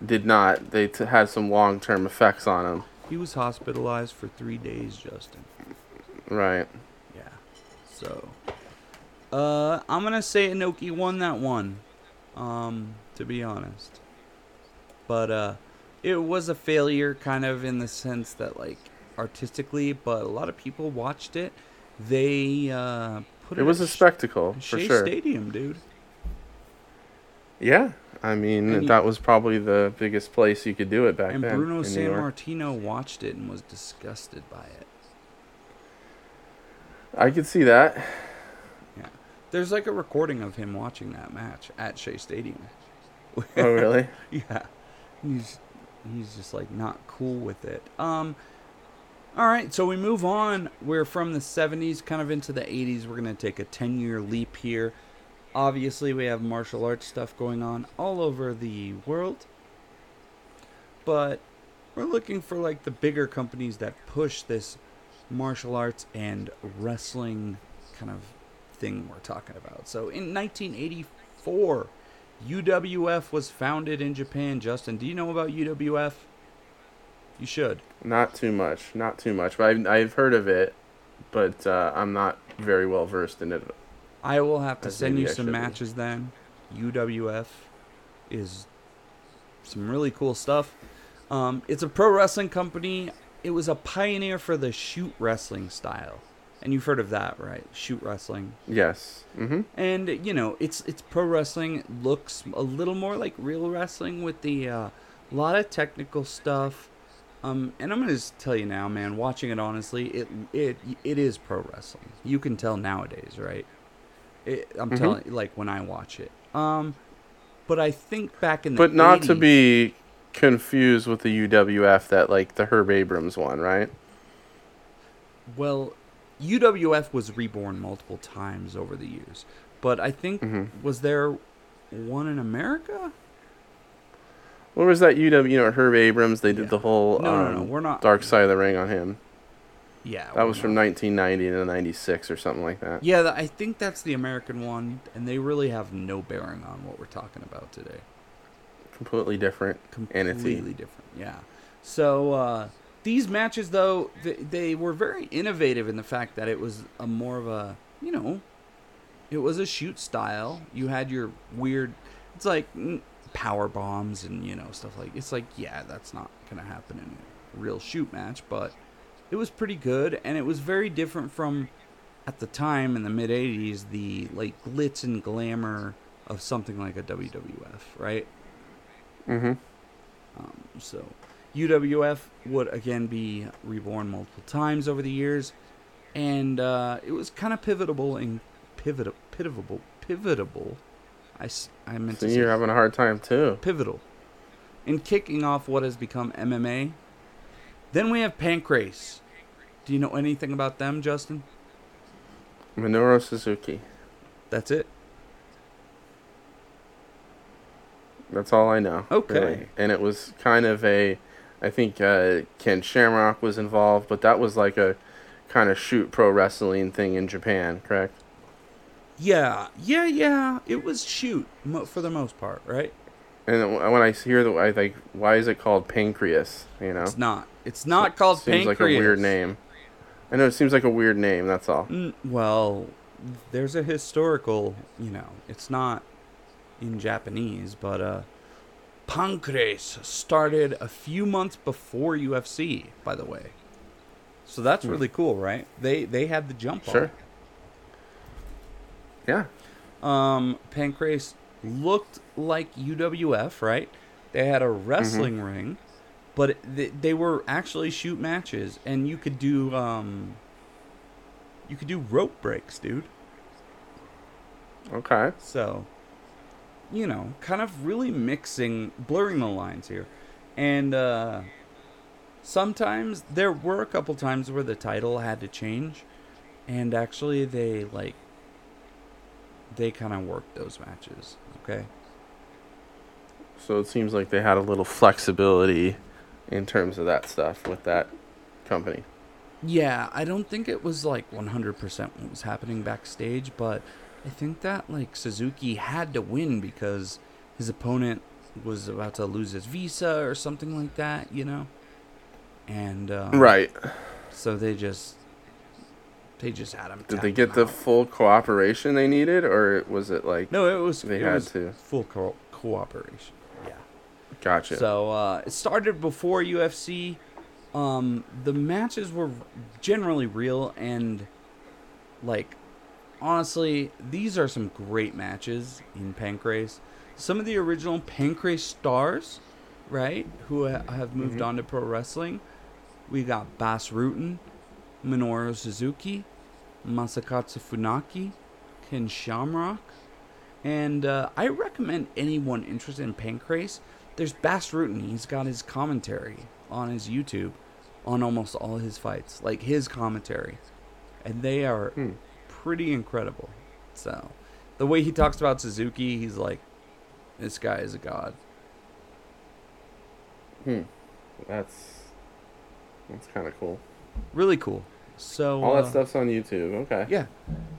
did not. They t- had some long term effects on him. He was hospitalized for three days, Justin. Right. Yeah. So, uh, I'm gonna say Inoki won that one. Um, to be honest, but uh, it was a failure, kind of in the sense that like artistically, but a lot of people watched it. They uh put it. It was a spectacle Sh- for Shea sure. Stadium, dude. Yeah. I mean, And you- that was probably the biggest place you could do it back And then. And Bruno San Martino watched it and was disgusted by it. I could see that. Yeah, there's like a recording of him watching that match at Shea Stadium. Oh, really? [laughs] Yeah. He's he's just like not cool with it. Um all right, so we move on. We're from the 70s kind of into the 80s. We're going to take a 10-year leap here. Obviously, we have martial arts stuff going on all over the world. But we're looking for like the bigger companies that push this martial arts and wrestling kind of thing we're talking about. So in 1984, UWF was founded in Japan. Justin, do you know about UWF? You should. Not too much. Not too much. But I've, I've heard of it, but uh, I'm not very well versed in it. I will have to send you I some should be. matches then. UWF is some really cool stuff. Um, it's a pro wrestling company. It was a pioneer for the shoot wrestling style. And you've heard of that, right? Shoot wrestling. Yes. Mm-hmm. And you know, it's it's pro wrestling. Looks a little more like real wrestling with the uh, lot of technical stuff. Um, and I'm gonna just tell you now, man. Watching it honestly, it it it is pro wrestling. You can tell nowadays, right? It, I'm Mhm. telling, like when I watch it. Um, but I think back in the But not to be confused with the UWF that like the Herb Abrams one, right? Well, UWF was reborn multiple times over the years, but I think Mhm. was there one in America? What was that UW? You know, Herb Abrams. They did Yeah. the whole No, no, no. um, We're not. Dark Side of the Ring on him. Yeah, That was from 1990 to 96 or something like that. Yeah, I think that's the American one, and they really have no bearing on what we're talking about today. Completely different. Completely Entity. different. Yeah. So uh, these matches, though, they, they were very innovative in the fact that it was a more of a, you know, it was a shoot style. You had your weird, it's like power bombs and you know stuff like. It's like yeah, that's not gonna happen in a real shoot match, but it was pretty good, and it was very different from at the time in the mid '80s the like glitz and glamour of something like a WWF, right? Mm-hmm. Um, so, UWF would again be reborn multiple times over the years, and uh, it was kind of pivotable and pivotal, pivotable, pivotable. I, I meant So to you're having a hard time too. pivotal in kicking off what has become MMA. Then we have Pancrase. Do you know anything about them, Justin? Minoru Suzuki. That's it. That's all I know. Okay. really. And it was kind of a, I think uh, Ken Shamrock was involved, but that was like a kind of shoot pro wrestling thing in Japan, correct? Yeah, yeah, yeah. It was shoot mo- for the most part, right? And when I hear the, I think, why is it called pancreas? You know, It's not. It's not called Pancreas. seems like a weird name. I know it seems like a weird name. That's all. Mm, well, there's a historical, you know, it's not in Japanese, but uh Pancrase started a few months before UFC, by the way. So that's really cool, right? They they had the jump on Sure. Yeah. Um, Pancrase looked like UWF, right? They had a wrestling ring, but it, they, they were actually shoot matches, and you could do um, you could do rope breaks, dude. Okay. So, you know, kind of really mixing, blurring the lines here. And uh, sometimes there were a couple times where the title had to change. And actually, they like, they kind of worked those matches. Okay. So it seems like they had a little flexibility in terms of that stuff with that company. Yeah, I don't think it was like 100% what was happening backstage, but I think that like Suzuki had to win because his opponent was about to lose his visa or something like that, you know? And um, Right. so they just they just had him. Did they get the out. full cooperation they needed, or was it like No, it was they it had was to? full co- cooperation. Yeah. Gotcha. So uh, it started before UFC. Um, the matches were generally real and like honestly, these are some great matches in Pancrase. Some of the original Pancrase stars, right, who ha- have moved Mhm. on to pro wrestling. We got Bas Rutten, Minoru Suzuki, Masakatsu Funaki, Ken Shamrock, and uh, I recommend anyone interested in Pancrase. There's Bas Rutten. He's got his commentary on his YouTube on almost all his fights, like his commentary, and they are Hmm. pretty incredible. So, the way he talks about Suzuki, he's like, this guy is a god. Hmm. That's that's kind of cool. Really cool. So All that uh, stuff's on YouTube. Okay. Yeah,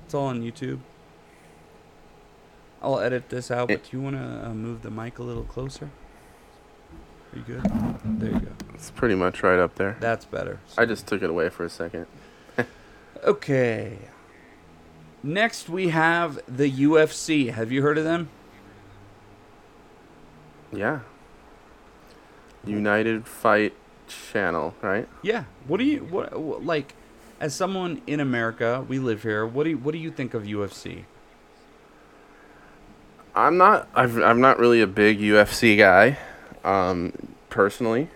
it's all on YouTube. I'll edit this out, Eh. but do you want to uh, move the mic a little closer? Are you good? There you go. It's pretty much right up there. That's better. I just took it away for a second. [laughs] Okay. Next, we have the UFC. Have you heard of them? Yeah. United Fight Channel, right? Yeah. What do you what, what like? As someone in America, we live here. What do you, what do you think of UFC? I'm not. I've, I'm not really a big UFC guy, um, personally.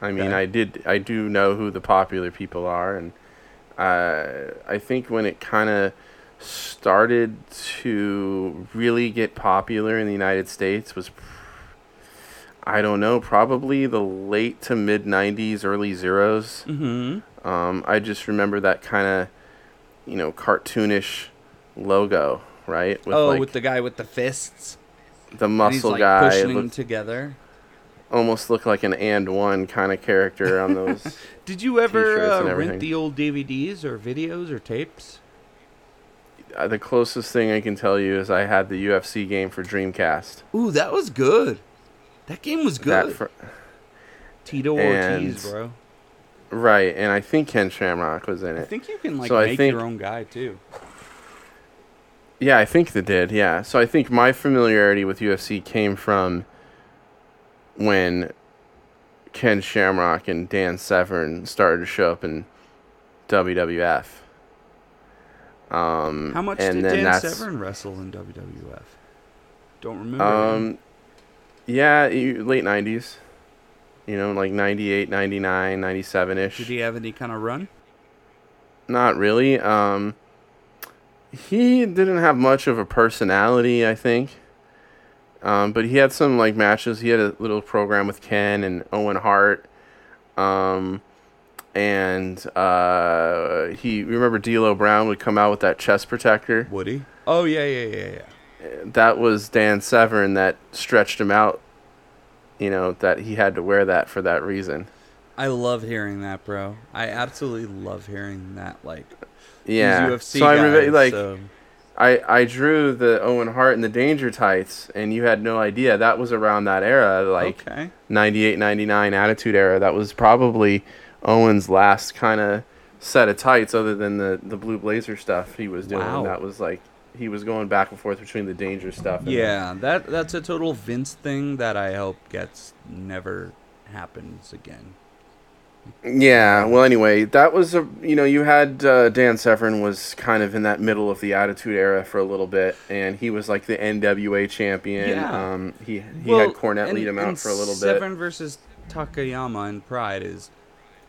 I mean, Okay. I did. I do know who the popular people are, and uh, I think when it kind of started to really get popular in the United States was, I don't know, probably the late to mid '90s, early zeros. Mm-hmm. Um, I just remember that kind of, you know, cartoonish logo, right? With oh, like with the guy with the fists. the muscle like, guy. Pushing them looked, together. almost looked like an and one kind of character on those. [laughs] Did you ever uh, rent the old DVDs or videos or tapes? uh, the closest thing I can tell you is I had the UFC game for Dreamcast. Ooh, that was good. That game was good. for, Tito Ortiz, bro. Right, and I think Ken Shamrock was in it. I think you can like So I make think- your own guy too. Yeah, I think they did. Yeah, so I think my familiarity with UFC came from when Ken Shamrock and Dan Severn started to show up in WWF. Um, How much and did Dan Severn wrestle in WWF? Don't remember. Um, yeah, late 90s. You know, like 98, 99, 97 ish. did he have any kind of run? Not really. Um, he didn't have much of a personality, I think. Um, but he had some like matches. He had a little program with Ken and Owen Hart. Um, and uh, he remember D'Lo Brown would come out with that chest protector. Would he? Oh yeah, yeah, yeah, yeah. That was Dan Severn that stretched him out. You know that he had to wear that for that reason. I love hearing that, bro. I absolutely love hearing that. Like, Yeah. UFC so I remember like. so- I, I drew the Owen Hart and the Danger Tights, and you had no idea that was around that era, like okay. 98, 99 Attitude Era. That was probably Owen's last kind of set of tights, other than the, the Blue Blazer stuff he was doing. Wow. That was like he was going back and forth between the dangerous stuff. And Yeah, that that's a total Vince thing that I hope gets never happens again. Yeah. Well, anyway, that was a you know you had uh, Dan Severn was kind of in that middle of the Attitude Era for a little bit, and he was like the NWA champion. Yeah. Um, he he had Cornette lead him out for a little bit. Severn versus Takayama in Pride is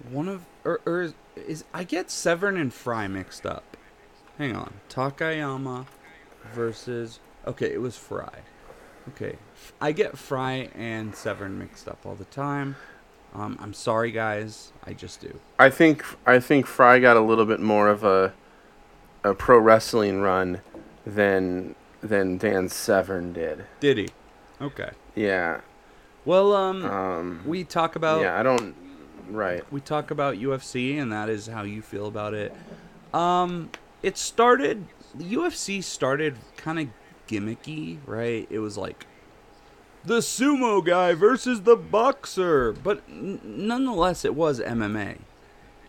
one of or, or is, is I get Severn and Frye mixed up. Hang on, Takayama versus okay, it was Frye. Okay, I get Frye and Severn mixed up all the time. Um, I'm sorry, guys. I just do. I think I think Frye got a little bit more of a a pro wrestling run than than Dan Severn did. Did he? Okay. Yeah. Well, um, Um, we talk about yeah, I don't. Right. we talk about UFC, and that is how you feel about it. Um, it started. The UFC started kind of gimmicky, right? It was like the sumo guy versus the boxer, but n- nonetheless, it was MMA,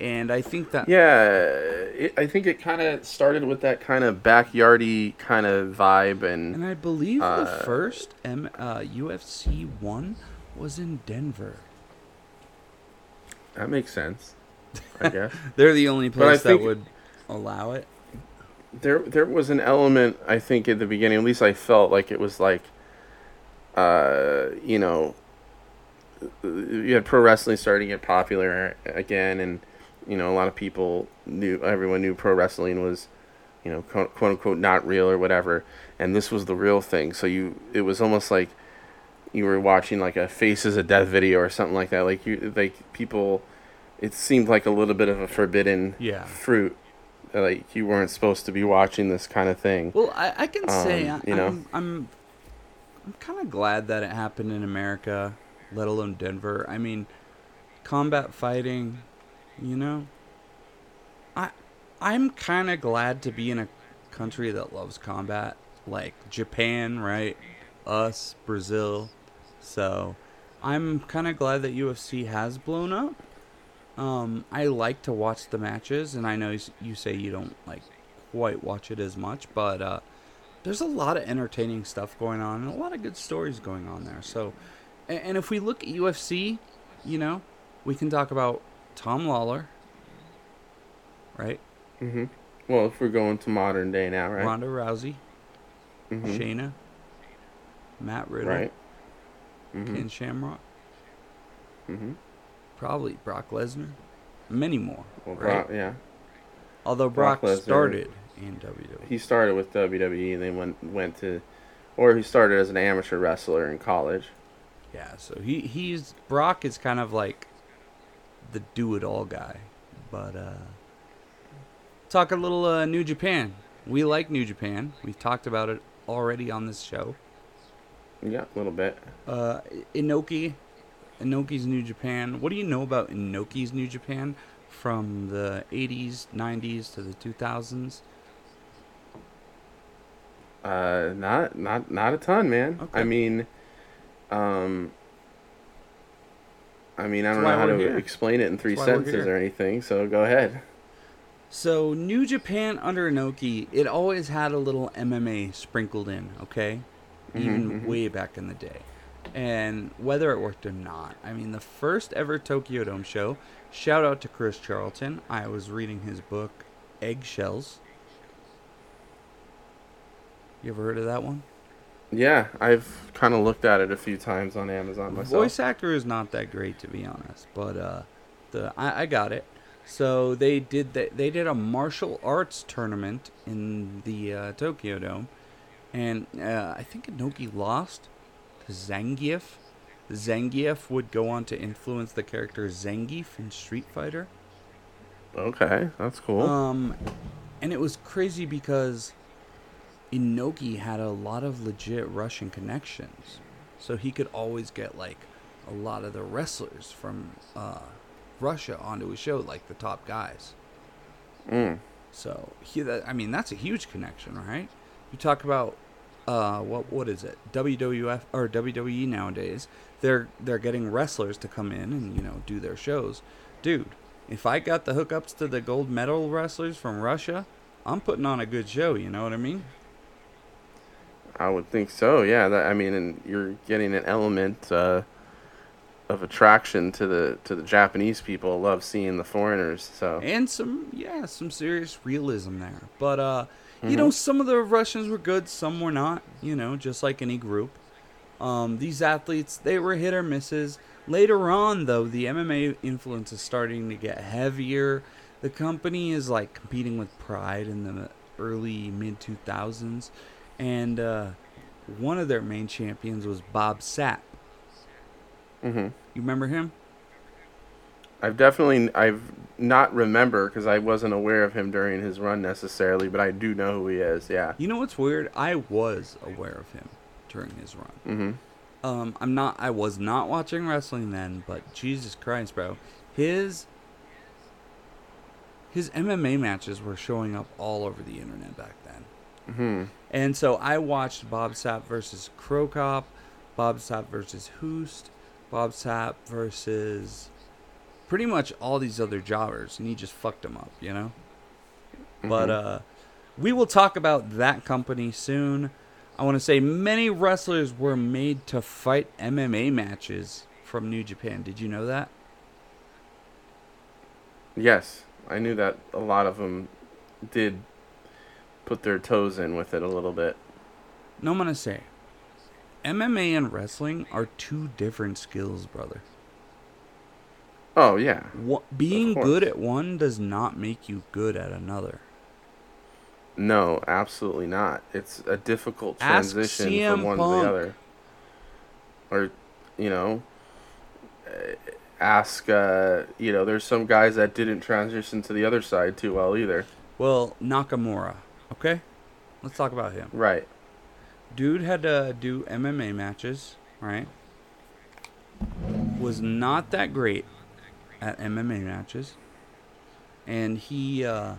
and I think that Yeah, it, I think it kind of started with that kind of backyardy kind of vibe, and And I believe the Uh, first M- uh, UFC one was in Denver. that makes sense. I [laughs] guess They're the only place that think- would allow it. There there was an element I think at the beginning. At least I felt like it was like, uh, you know, you had pro wrestling starting to get popular again, and you know a lot of people knew everyone knew pro wrestling was, you know, quote, quote unquote not real or whatever, and this was the real thing. So you it was almost like you were watching like a Faces of Death video or something like that. Like you like people, it seemed like a little bit of a forbidden Yeah. fruit. Like you weren't supposed to be watching this kind of thing. Well, I, I can say Um, I, you know. I'm I'm, I'm kind of glad that it happened in America, let alone Denver. I mean, combat fighting, you know. I I'm kind of glad to be in a country that loves combat, like Japan, right? Us, Brazil. So, I'm kind of glad that UFC has blown up. Um, I like to watch the matches, and I know you say you don't like quite watch it as much, but uh, there's a lot of entertaining stuff going on and a lot of good stories going on there. So, and, and if we look at UFC, you know, we can talk about Tom Lawlor, right? Mm-hmm. Well, if we're going to modern day now, right? Ronda Rousey, Mhm. Shayna, Matt Riddle, Right. hmm Ken Shamrock, hmm probably Brock Lesnar, many more. Well, right? Brock, yeah. Although Brock, Brock Lesnar- started in. WWE. He started with WWE and then went went to, or he started as an amateur wrestler in college. Yeah, so he he's Brock is kind of like the do it all guy. But uh talk a little uh, New Japan. We like New Japan. We've talked about it already on this show. Yeah, a little bit. Uh Inoki Inoki's New Japan. What do you know about Inoki's New Japan from the 80s, 90s to the 2000s? Uh, not not not a ton, man. Okay. I mean, um, I mean, I don't why know how to here. explain it in three That's sentences or anything. So go ahead. So New Japan under Inoki, it always had a little MMA sprinkled in, okay? Even Mhm, mhm. way back in the day. And whether it worked or not, I mean, the first ever Tokyo Dome show, shout out to Chris Charlton. I was reading his book, Eggshells. You ever heard of that one? Yeah, I've kind of looked at it a few times on Amazon myself. Voice actor is not that great to be honest, but uh, the I, I got it. So they did that. They did a martial arts tournament in the uh, Tokyo Dome, and uh, I think Inoki lost Zangief. Zangief would go on to influence the character Zangief in Street Fighter. Okay, that's cool. Um, and it was crazy because Inoki had a lot of legit Russian connections, so he could always get like a lot of the wrestlers from uh, Russia onto his show, like the top guys. mm. So he, that, I mean, that's a huge connection, right? You talk about uh, what what is it? WWF or WWE nowadays? They're they're getting wrestlers to come in and you know do their shows, dude. If I got the hookups to the gold medal wrestlers from Russia, I'm putting on a good show. You know what I mean? I would think so. Yeah, that, I mean, and you're getting an element uh, of attraction to the to the Japanese people. Love seeing the foreigners. So and some yeah some serious realism there but uh you Mm-hmm. know some of the russians were good some were not you know just like any group. Um these athletes they were hit or misses. Later on though the mma influence is starting to get heavier. The company is like competing with pride in the early mid 2000s and uh one of their main champions was bob sapp. Hmm you remember him I've definitely I've not remember because I wasn't aware of him during his run necessarily, but I do know who he is. Yeah. you know what's weird i was aware of him during his run hmm Um, I'm not. I was not watching wrestling then, but Jesus Christ, bro, his his MMA matches were showing up all over the internet back then. hmm And so I watched Bob Sapp versus Cro Cop, Bob Sapp versus Hoost, Bob Sapp versus pretty much all these other jobbers, and he just fucked them up, you know. But uh, we will talk about that company soon. I want to say many wrestlers were made to fight MMA matches from New Japan. Did you know that? Yes, I knew that a lot of them did put their toes in with it a little bit. No, I'm gonna say, MMA and wrestling are two different skills, brother. Oh yeah, Wha- being good at one does not make you good at another. no, absolutely not. It's a difficult transition from one Punk. to the other. Or, you know, uh, ask. Uh, you know, there's some guys that didn't transition to the other side too well either. Well, Nakamura, okay? Let's talk about him. Right. Dude had to do MMA matches, right? Was not that great at MMA matches. And he, uh,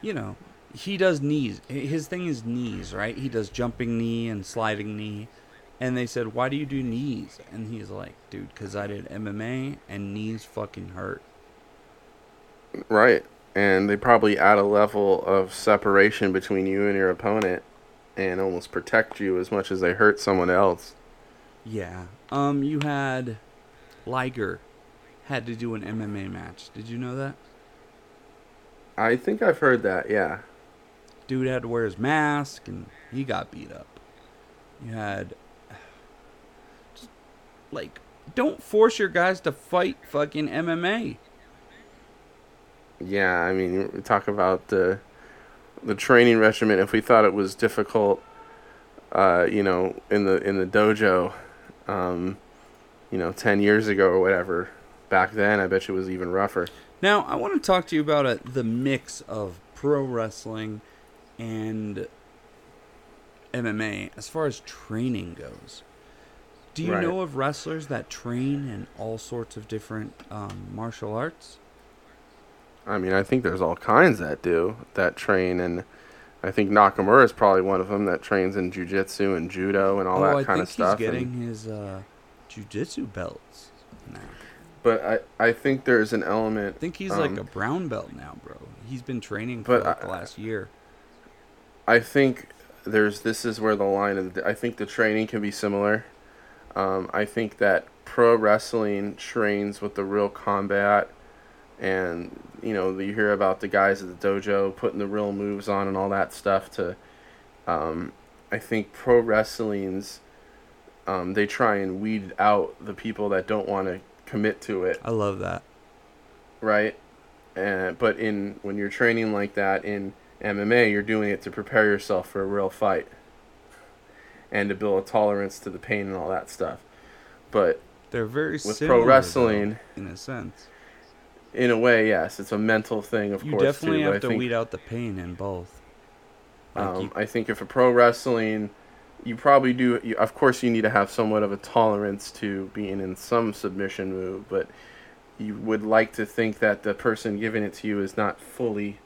you know, he does knees. His thing is knees, right? He does jumping knee and sliding knee. And they said, Why do you do knees? And he's like, Dude, because I did MMA and knees fucking hurt. Right. And they probably add a level of separation between you and your opponent and almost protect you as much as they hurt someone else. Yeah. Um, you had Liger had to do an MMA match. Did you know that? I think I've heard that, yeah. Dude had to wear his mask and he got beat up. You had [sighs] just like don't force your guys to fight fucking MMA. Yeah, I mean, we talk about the the training regimen. If we thought it was difficult, uh, you know, in the in the dojo, um, you know, ten years ago or whatever, back then, I bet you it was even rougher. Now, I want to talk to you about uh the mix of pro wrestling and MMA as far as training goes. Do you Right. know of wrestlers that train in all sorts of different um, martial arts? I mean, I think there's all kinds that do that train, and I think Nakamura is probably one of them that trains in jujitsu and judo and all oh, that I kind of stuff. he's and- getting his uh, jujitsu belts now. But I, I think there's an element. I think he's um, like a brown belt now, bro. He's been training for like I- the last year. I think there's this is where the line of the, I think the training can be similar. Um, I think that pro wrestling trains with the real combat, and you know you hear about the guys at the dojo putting the real moves on and all that stuff. To, um, I think pro wrestling's, um, they try and weed out the people that don't want to commit to it I love that. right? And but in when you're training like that in MMA, you're doing it to prepare yourself for a real fight and to build a tolerance to the pain and all that stuff. But They're very With pro similar, though, wrestling- in a sense. in a way, yes, it's a mental thing, of You course. definitely too, have to think, weed out the pain in both. Like Um, you- I think if a pro wrestling, you probably do. You, of course, you need to have somewhat of a tolerance to being in some submission move, but you would like to think that the person giving it to you is not fully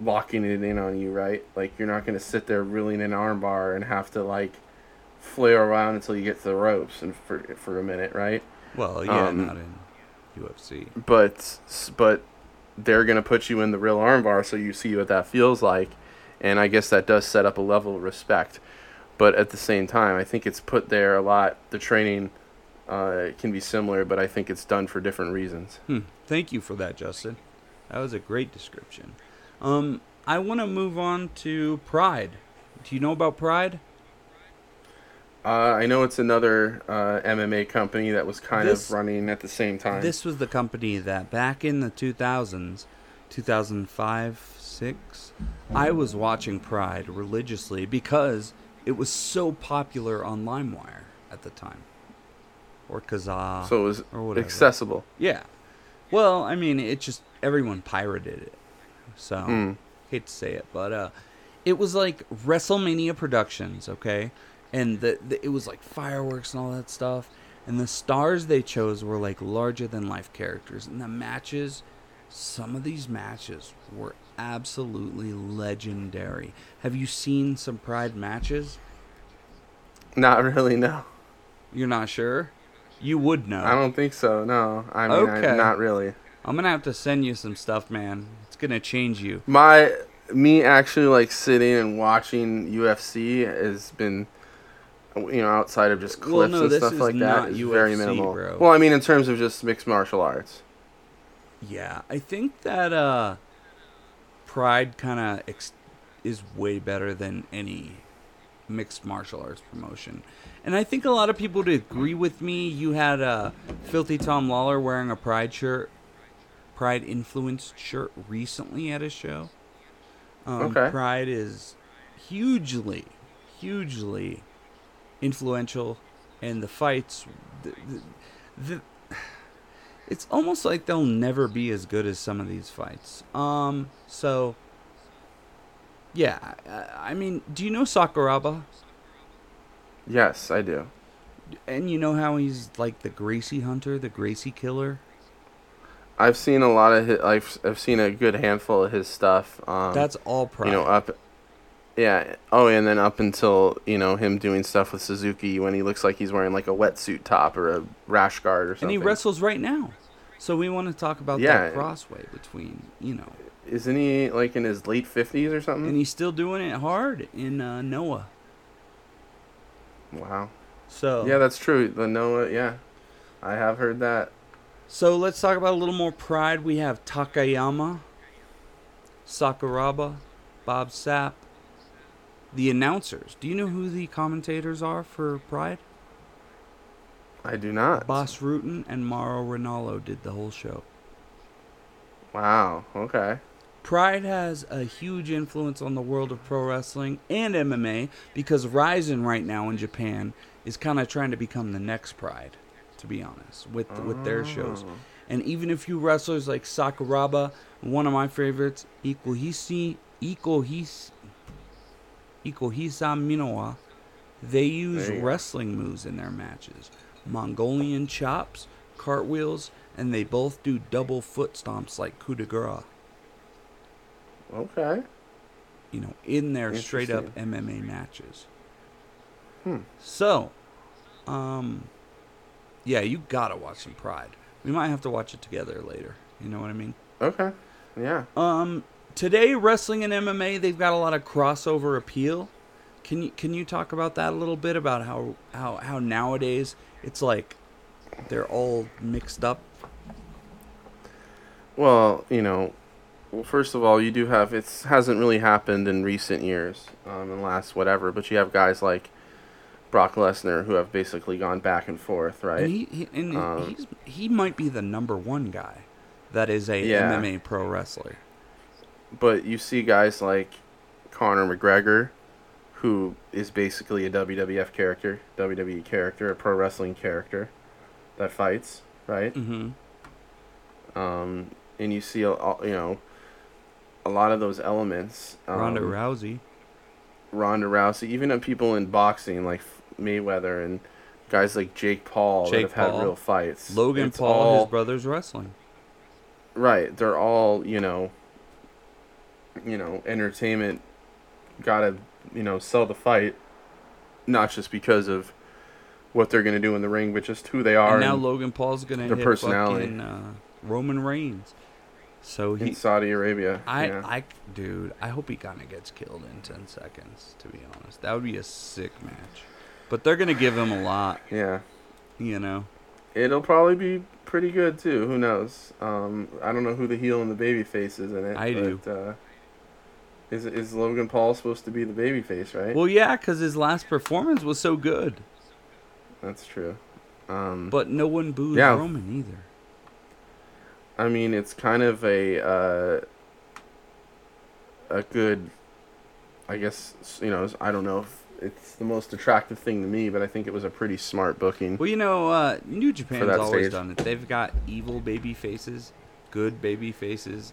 locking it in on you, right? Like you're not going to sit there reeling an armbar and have to like flail around until you get to the ropes and for for a minute, right? well, yeah, um, not in UFC. but but they're gonna put you in the real armbar so you see what that feels like, and I guess that does set up a level of respect. But at the same time, I think it's put there a lot. The training uh, can be similar, but I think it's done for different reasons. Hmm. Thank you for that, Justin. That was a great description. Um, I want to move on to Pride. Do you know about Pride? Uh, I know it's another uh, MMA company that was kind This- of running at the same time. This was the company that back in the 2000s, 2005, 6, I was watching Pride religiously because it was so popular on LimeWire at the time. Or Kazaa. so it was or whatever. accessible. yeah. Well, I mean, it just everyone pirated it. So, Mm. hate to say it, but uh it was like WrestleMania Productions, okay? And the, the it was like fireworks and all that stuff. And the stars they chose were like larger than life characters. And the matches, some of these matches were absolutely legendary. Have you seen some Pride matches? Not really, no. You're not sure? You would know. I don't think so. No, I mean, Okay. I, not really. I'm gonna have to send you some stuff, man. It's gonna change you. My me actually like sitting and watching UFC has been, you know, outside of just Well, clips no, and stuff like that, is very minimal. bro. Well, I mean, in terms of just mixed martial arts. Yeah, I think that uh, Pride kind of ex- is way better than any mixed martial arts promotion. And I think a lot of people would agree with me. You had uh, Filthy Tom Lawlor wearing a Pride shirt, Pride influenced shirt recently at a show. Um, Okay. Pride is hugely, hugely influential, and the fights, the, the, the it's almost like they'll never be as good as some of these fights. Um, so yeah, I, mean, do you know Sakuraba? Yes, I do. And you know how he's like the Gracie hunter, the Gracie killer. I've seen a lot of his, I've I've seen a good handful of his stuff. Um, That's all Pride. you know up. Yeah. Oh, and then up until you know him doing stuff with Suzuki when he looks like he's wearing like a wetsuit top or a rash guard or something. and he wrestles right now. So we want to talk about Yeah. that crossway between you know, Isn't he like in his late fifties or something? and he's still doing it hard in uh, Noah. wow. So Yeah, that's true. The Noah. Yeah, I have heard that. So let's talk about a little more pride. We have Takayama, Sakuraba, Bob Sapp, the announcers. Do you know who the commentators are for Pride? I do not. Bas Rutten and Mauro Ranallo did the whole show. Wow. Okay. Pride has a huge influence on the world of pro wrestling and MMA because Rizin right now in Japan is kind of trying to become the next Pride, to be honest, with with their shows. Oh. And even a few wrestlers like Sakuraba, one of my favorites, Ikuhisi, Ikuhis, Ikuhisa Minowa, they use wrestling moves in their matches. Mongolian chops, cartwheels, and they both do double foot stomps like coup de grace, Okay. you know, in their straight up MMA matches. Hmm. So, um, yeah, you gotta watch some Pride. We might have to watch it together later. You know what I mean? Okay. Yeah. Um, today wrestling and MMA they've got a lot of crossover appeal. Can you can you talk about that a little bit about how how how nowadays it's like they're all mixed up? Well, you know, well, first of all, you do have it hasn't really happened in recent years, um, in the last whatever, but you have guys like Brock Lesnar who have basically gone back and forth, right? And he, he and Um, he's he might be the number one guy that is a Yeah. MMA pro wrestler. But you see guys like Conor McGregor, who is basically a WWF character, WWE character, a pro wrestling character that fights, right? Mm-hmm. Um, and you see, a, a- you know, a lot of those elements. Um, Ronda Rousey. Ronda Rousey, even people in boxing like Mayweather and guys like Jake Paul Jake that have Paul. had real fights. Logan It's Paul, all- his brother's wrestling. Right, they're all you know. You know, entertainment. Gotta you know sell the fight, not just because of what they're gonna do in the ring, but just who they are. And now and- Logan Paul's gonna their hit personality. fucking uh, Roman Reigns. So in Saudi Arabia. I, yeah. I, dude, I hope he kind of gets killed in ten seconds. To be honest, that would be a sick match. But they're gonna give him a lot, yeah. you know. It'll probably be pretty good too. Who knows? Um, I don't know who the heel and the baby face is in it. I do. Uh, is is Logan Paul supposed to be the baby face, right? Well, yeah, because his last performance was so good, That's true. Um, but no one booed Yeah. Roman either. I mean, it's kind of a uh, a good. I guess you know. I don't know if it's the most attractive thing to me, but I think it was a pretty smart booking. Well, you know, uh, New Japan's always stage. done it. They've got evil baby faces, good baby faces.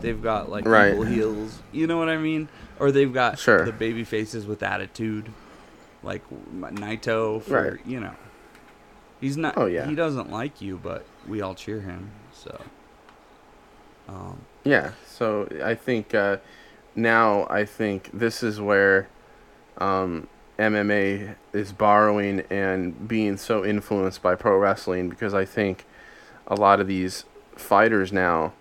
They've got like Right. heels. You know what I mean? Or they've got Sure. the baby faces with attitude, like Naito. For Right. you know, he's not. Oh, yeah. He doesn't like you, but we all cheer him. So. Um, Yeah, so I think uh, now I think this is where um, MMA is borrowing and being so influenced by pro wrestling because I think a lot of these fighters now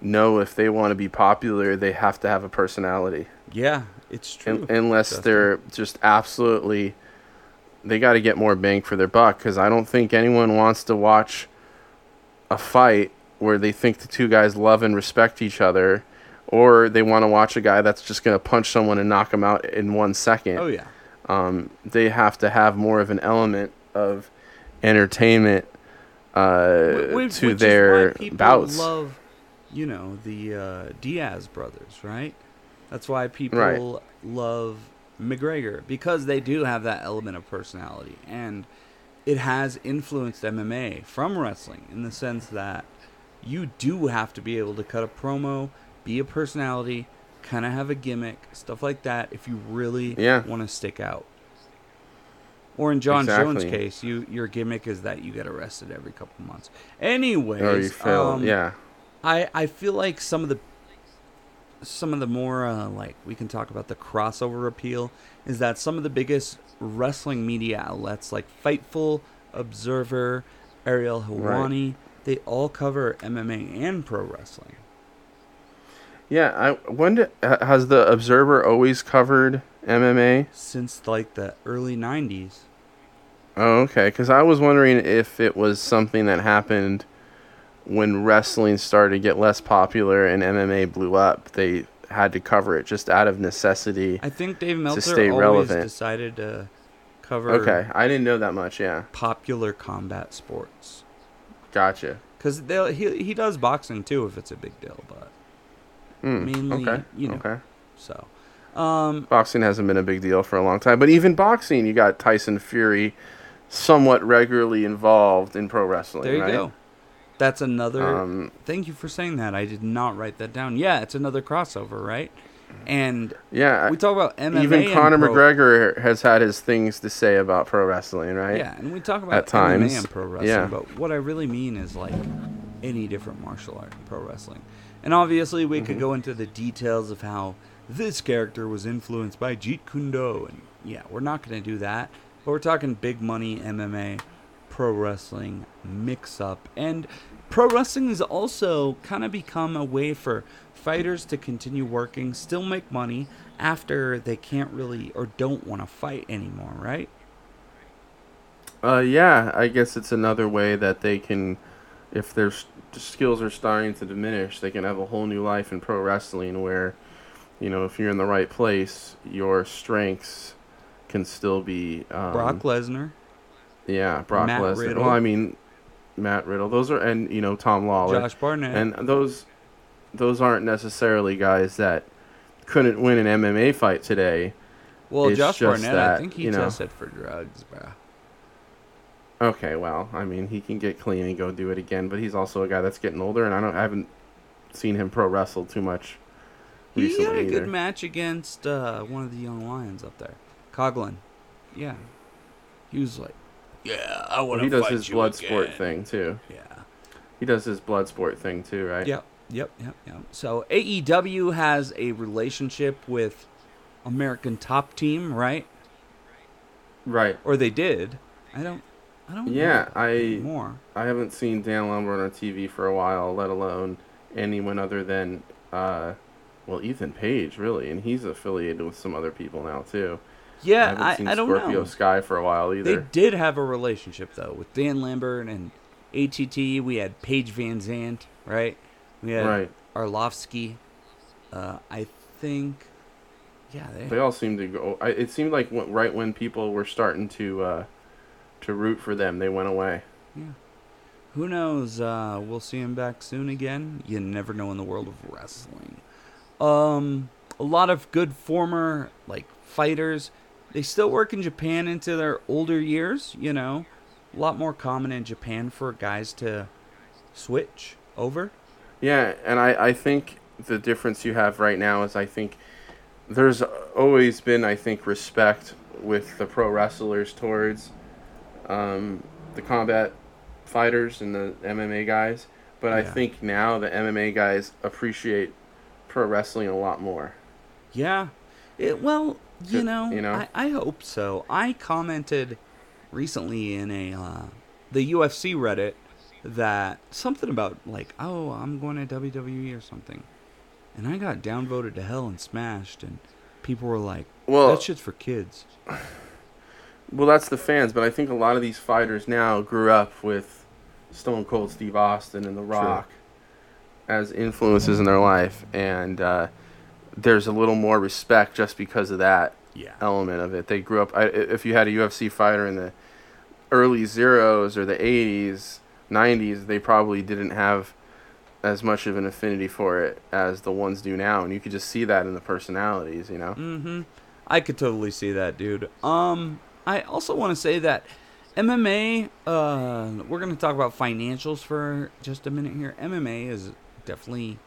know if they want to be popular, they have to have a personality. yeah, it's true. Un- unless they're just absolutely, they got to get more bang for their buck because I don't think anyone wants to watch a fight where they think the two guys love and respect each other, or they want to watch a guy that's just going to punch someone and knock them out in one second. oh yeah. Um, they have to have more of an element of entertainment uh, Wh- which- to which their bouts. Love, you know, the uh, Diaz brothers, right? That's why people love McGregor because they do have that element of personality, and it has influenced MMA from wrestling in the sense that you do have to be able to cut a promo, be a personality, kind of have a gimmick, stuff like that, if you really Yeah. want to stick out. Or in Jon Jones' case, you your gimmick is that you get arrested every couple months. Anyways, or you um, yeah. I I feel like some of the some of the more uh, like we can talk about the crossover appeal is that some of the biggest wrestling media outlets like Fightful, Observer, Ariel Helwani, they all cover MMA and pro wrestling. Yeah, I when did, has the Observer always covered MMA? since like the early 90s. Oh, okay. Because I was wondering if it was something that happened when wrestling started to get less popular and MMA blew up. They had to cover it just out of necessity. I think Dave Meltzer stay always relevant. decided to cover Okay, I didn't know that much. Yeah, popular combat sports. gotcha. Cuz he he does boxing too if it's a big deal, but Mm, Mainly, okay. you know. Okay. so um Boxing hasn't been a big deal for a long time, but even boxing, you got Tyson Fury, somewhat regularly involved in pro wrestling. There you right? go. That's another. Um, thank you for saying that. I did not write that down. Yeah, it's another crossover, right? And yeah, we talk about MMA. even Conor pro- McGregor has had his things to say about pro wrestling, right? Yeah, and we talk about At times, MMA and pro wrestling, yeah. but what I really mean is like any different martial art and pro wrestling. And obviously, we could Mhm. go into the details of how this character was influenced by Jeet Kune Do, and yeah, we're not going to do that. But we're talking big money MMA, pro wrestling mix up, and pro wrestling has also kind of become a way for fighters to continue working, still make money after they can't really or don't want to fight anymore, right? Uh, yeah, I guess it's another way that they can, if their skills are starting to diminish, they can have a whole new life in pro wrestling where, you know, if you're in the right place, your strengths can still be. Um, Brock Lesnar. Yeah, Brock Lesnar. Well, I mean, Matt Riddle. Those are, and, you know, Tom Lawlor. Josh Barnett. And those, those aren't necessarily guys that couldn't win an MMA fight today. well, it's Josh Barnett, that, I think he you know- tested for drugs, bro. Okay, well, I mean, he can get clean and go do it again, but he's also a guy that's getting older, and I don't, I haven't seen him pro wrestle too much He had a either. good match against uh, one of the young lions up there, Coughlin. Yeah, he was like, "Yeah, I Well, want to he does fight his you blood again." sport thing too. Yeah. He does his blood sport thing too, right? Yep. Yep. Yep. Yep. So AEW has a relationship with American Top Team, right? Right. Or they did. I don't. I don't. Yeah, know I anymore. I haven't seen Dan Lambert on TV for a while, let alone anyone other than uh, well Ethan Page really, and he's affiliated with some other people now too. Yeah, I haven't I, seen I don't Scorpio know. Sky for a while either. They did have a relationship though with Dan Lambert and ATT. We had Paige VanZant, right? We had Right. Arlovski. Uh, I think, yeah, they, They all seemed to go. I, it seemed like when, right when people were starting to uh, to root for them, they went away. Yeah. Who knows? Uh, we'll see him back soon again. You never know in the world of wrestling. Um, a lot of good former like fighters. They still work in Japan into their older years. You know, a lot more common in Japan for guys to switch over. Yeah, and I, I think the difference you have right now is I think there's always been I think respect with the pro wrestlers towards um, the combat fighters and the MMA guys, but I think now the MMA guys appreciate pro wrestling a lot more. Yeah. It, well, you know, you know? I, I hope so. I commented recently in a uh, the UFC Reddit that something about like, oh, I'm going to WWE or something, and I got downvoted to hell and smashed, and people were like, Well, that shit's for kids. [sighs] Well, that's the fans, but I think a lot of these fighters now grew up with Stone Cold Steve Austin and The Rock as influences in their life, and uh, there's a little more respect just because of that Yeah. element of it. They grew up. I, if you had a UFC fighter in the early zeros or the 80s, 90s, they probably didn't have as much of an affinity for it as the ones do now, and you could just see that in the personalities, you know. Mm-hmm. I could totally see that, dude. Um, I also want to say that MMA. Uh, we're gonna talk about financials for just a minute here. MMA is definitely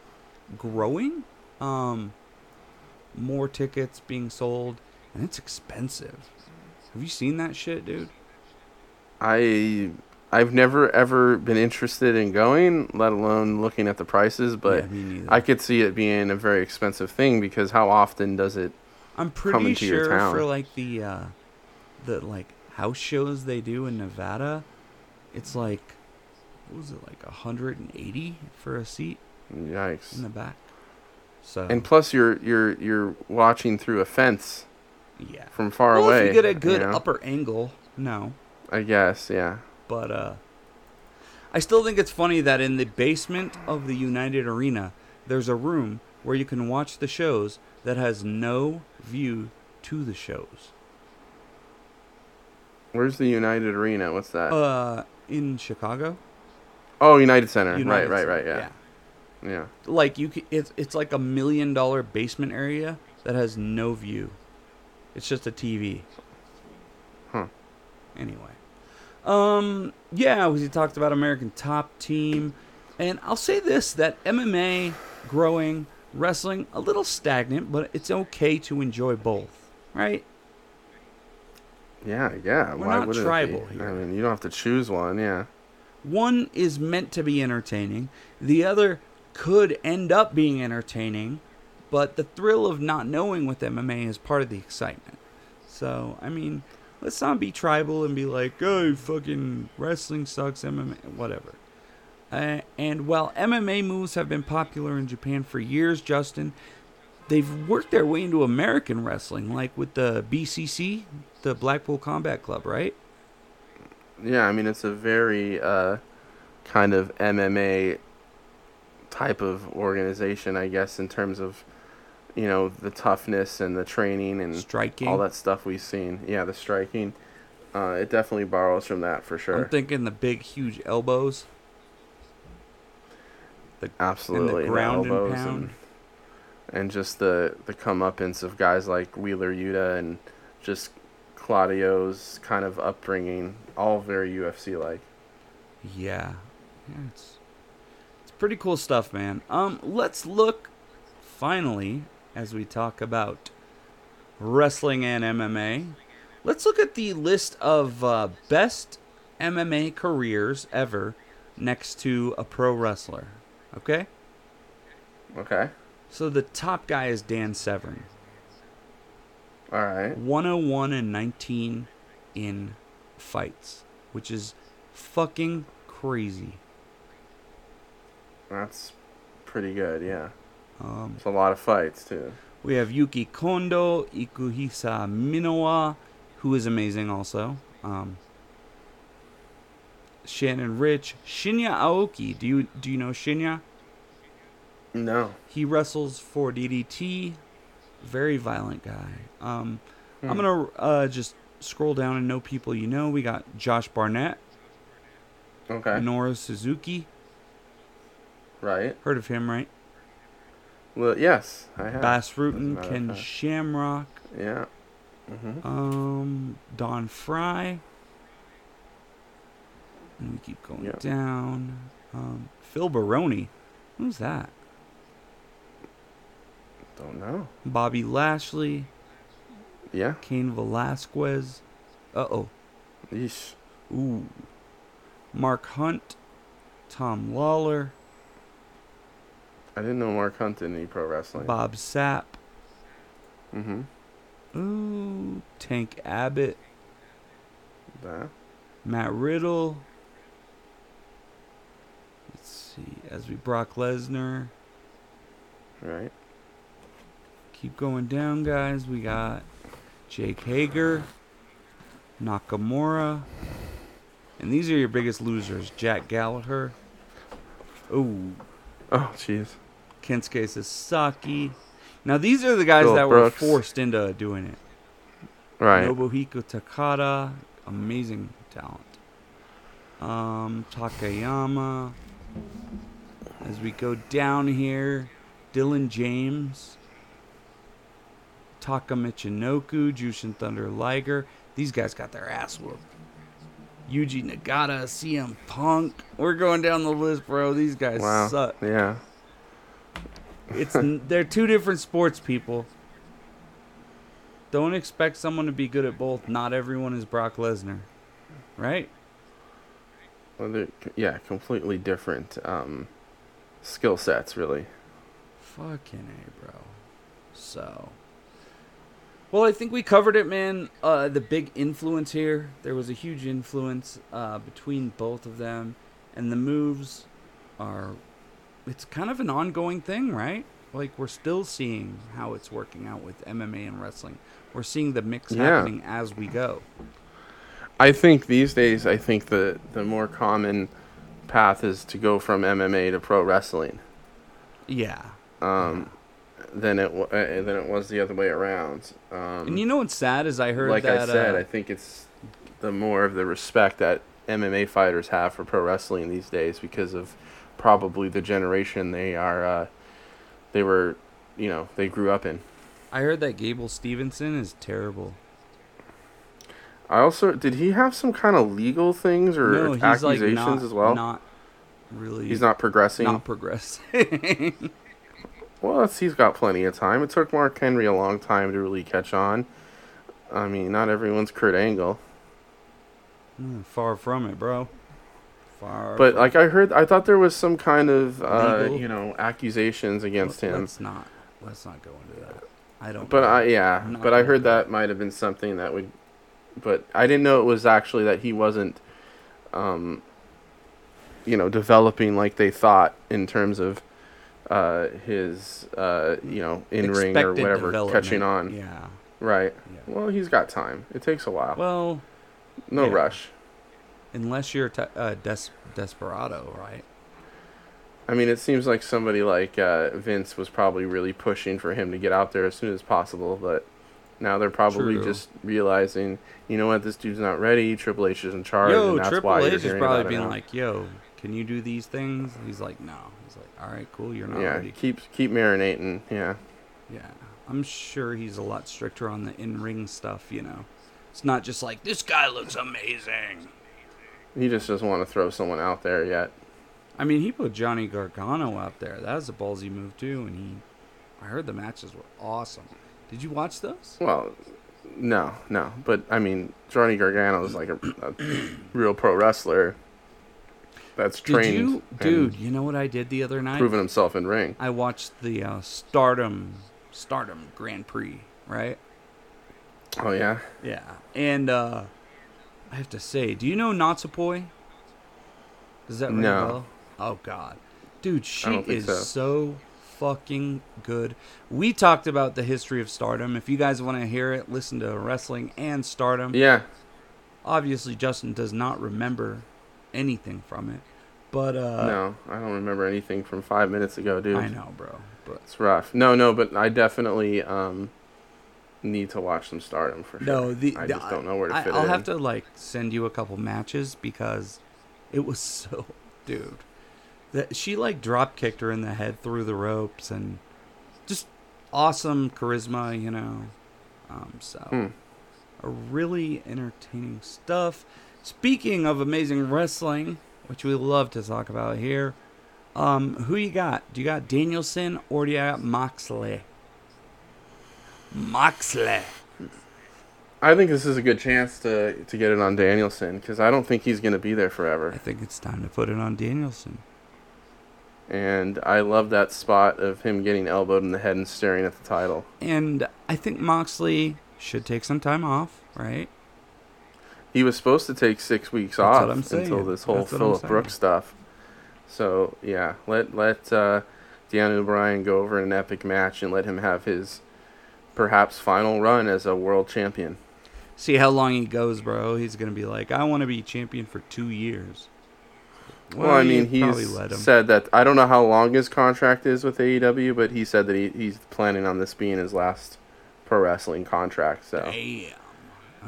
growing. Um, more tickets being sold, and it's expensive. Have you seen that shit, dude? I I've never ever been interested in going, let alone looking at the prices, but yeah. I could see it being a very expensive thing because how often does it I'm pretty into your sure for like the uh, the like house shows they do in Nevada, it's like what was it like 180 for a seat yikes. in the back. So And plus you're you're you're watching through a fence yeah, from far well, away. if you get a good know? upper angle, no, I guess, yeah. but uh, I still think it's funny that in the basement of the United Arena, there's a room where you can watch the shows that has no view to the shows. Where's the United Arena? What's that? Uh, in Chicago. oh, United Center. United right, right, right, yeah. Yeah. Like you c it's it's like a million dollar basement area that has no view it's just a tv Huh. anyway um yeah we talked about american top team and i'll say this that mma growing wrestling a little stagnant but it's okay to enjoy both right Yeah, yeah. We're Why not wouldn't tribal it be? here. I mean, you don't have to choose one, yeah. one is meant to be entertaining the other could end up being entertaining but the thrill of not knowing with mma is part of the excitement. So i mean let's not be tribal and be like oh fucking wrestling sucks mma whatever. Uh, and while mma moves have been popular in japan for years justin they've worked their way into american wrestling like with the bcc the blackpool combat club right? Yeah, I mean it's a very uh, kind of MMA type of organization, I guess, in terms of you know the toughness and the training and striking all that stuff we've seen. Yeah, the striking. Uh, it definitely borrows from that for sure. I'm thinking the big, huge elbows. Absolutely, the ground and elbows pound. and, and just the the comeuppance of guys like Wheeler Yuta and just Claudio's kind of upbringing, all very UFC like. Yeah, yeah, it's pretty cool stuff, man. Um, let's look finally as we talk about wrestling and MMA. Let's look at the list of uh, best MMA careers ever next to a pro wrestler. Okay, Okay, so the top guy is Dan Severn. all right. 101 and 19 in fights, which is fucking crazy. That's pretty good. Yeah, Um, it's a lot of fights too. we have Yuki Kondo, Ikuhisa Minowa, who is amazing also. Um, Shannon Ritch, Shinya Aoki. Do you do you know Shinya? No. He wrestles for DDT. Very violent guy. Um, I'm Hmm. gonna uh, just scroll down and know people you know. We got Josh Barnett, Okay. Minoru Suzuki. Right. Heard of him, right? Well, yes, I have. Bas as Rutten, Ken. Shamrock, Yeah. hmm um, Don Frye. And we keep going Yep. down. Um, Phil Baroni. Who's that? Don't know. Bobby Lashley, Yeah. Cain Velasquez. Uh oh. Yeesh. Ooh. Mark Hunt, Tom Lawlor, I didn't know Mark Hunt did any pro wrestling. Bob Sapp, Mm-hmm. ooh, Tank Abbott, That. Matt Riddle. Let's see, as we Brock Lesnar. Right. Keep going down, guys. We got Jake Hager, Nakamura, and these are your biggest losers: Jack Gallagher. Ooh, Oh, jeez. Kensuke Sasaki. Now these are the guys that Brooks. were forced into doing it. Right. Nobuhiko Takada, amazing talent. Um, Takayama. As we go down here, Dylan James, Taka Michinoku, Jushin Thunder Liger. These guys got their ass whooped. Yuji Nagata, CM Punk. We're going down the list, bro. These guys Wow. suck. Yeah. It's they're two different sports, people. Don't expect someone to be good at both. Not everyone is Brock Lesnar, right? Well, yeah, completely different um, skill sets, really. Fucking a, bro. So, well, I think we covered it, man. Uh, the big influence here. There was a huge influence uh, between both of them, and the moves are. It's kind of an ongoing thing, right? Like we're still seeing how it's working out with MMA and wrestling. We're seeing the mix Yeah. happening as we go. I think these days, I think the the more common path is to go from MMA to pro wrestling. Yeah. Um, than it uh, than it was the other way around. Um, And you know what's sad is I heard like that. I said, uh, I think it's the more of the respect that MMA fighters have for pro wrestling these days because of probably the generation they are. Uh, they were, you know, they grew up in. I heard that Gable Stevenson is terrible. I also did he have some kind of legal things or no, he's like accusations not, as well? Not really. he's not progressing. not progressing. [laughs] Well, that's, he's got plenty of time. It took Mark Henry a long time to really catch on. I mean, not everyone's Kurt Angle, Mm, Far from it, bro. Far. but like I heard, I thought there was some kind of uh, you know accusations against him. Let's not. Let's not go into that. I don't. But know. I yeah, but I heard do that might have been something that would, but I didn't know it was actually that he wasn't, um, you know, developing like they thought in terms of, uh, his uh, you know, in ring or whatever catching on. Yeah. Right. Yeah. Well, he's got time. It takes a while. Well, no yeah. rush. Unless you're te- uh, des- desperado, right? I mean, it seems like somebody like uh, Vince was probably really pushing for him to get out there as soon as possible, but now they're probably True. just realizing, you know what, this dude's not ready. Triple H is in charge, Yo, and that's Triple why H you're is probably being like, "Yo, can you do these things?" He's like, "No." He's like, "All right, cool. You're not yeah, ready." keep keep marinating. Yeah, Yeah, I'm sure he's a lot stricter on the in-ring stuff. You know, it's not just like this guy looks amazing. He just doesn't want to throw someone out there yet. I mean, he put Johnny Gargano out there. That was a ballsy move too, and he. I heard the matches were awesome. Did you watch those? Well, no, no, but I mean, Johnny Gargano is like a, a [clears throat] real pro wrestler that's Did trained, you, dude? You know what I did the other night? proven himself in ring. I watched the uh, Stardom, Stardom Grand Prix. Right? Oh yeah, Yeah, and uh, I have to say, do you know Natsupoi? Does that ring No. a bell? Oh God, Dude, she is so. so. fucking good. We talked about the history of Stardom. If you guys want to hear it, listen to Wrestling and Stardom. Yeah. Obviously, Justin does not remember anything from it, but uh, no, I don't remember anything from five minutes ago, dude. I know, bro. But It's rough. No, no, but I definitely um need to watch some Stardom for sure. no, the I the- just don't know where to I, fit I'll it have to like send you a couple matches because it was [laughs] so, dude. That she like drop kicked her in the head through the ropes and just awesome charisma, you know. Um, so Hmm. a really entertaining stuff. Speaking of amazing wrestling, which we love to talk about here, um, who you got? Do you got Danielson or do you got Moxley? Moxley. I think this is a good chance to to get it on Danielson because I don't think he's going to be there forever. I think it's time to put it on Danielson. And I love that spot of him getting elbowed in the head and staring at the title. And I think Moxley should take some time off, right? He was supposed to take six weeks That's off what I'm until this whole That's Philip. Brooks stuff. So yeah, let let uh, Daniel Bryan go over an epic match and let him have his perhaps final run as a world champion. See how long he goes, bro. He's gonna be like, I want to be champion for two years. Well, I mean, he's said that I don't know how long his contract is with AEW, but he said that he, he's planning on this being his last pro wrestling contract. So, Damn.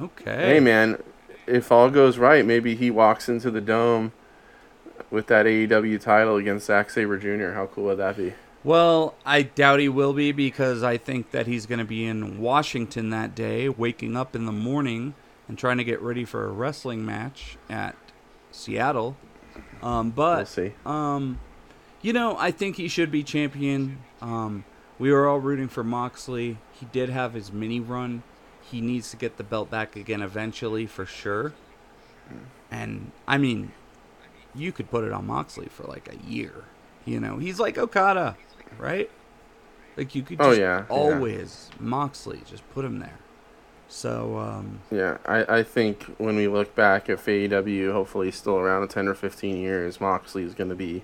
Okay. hey man, if all goes right, maybe he walks into the dome with that AEW title against Zack Sabre Jr. How cool would that be? Well, I doubt he will be because I think that he's going to be in Washington that day, waking up in the morning and trying to get ready for a wrestling match at Seattle. Um, but we'll. Um, you know, I think he should be champion. Um, we were all rooting for Moxley. He did have his mini run. He needs to get the belt back again eventually, for sure. And I mean, you could put it on Moxley for like a year. You know, he's like Okada, right? Like you could Oh, just yeah, yeah. always Moxley, just put him there. So um, Yeah, I, I think when we look back at AEW, hopefully still around in 10 or 15 years, Moxley is going to be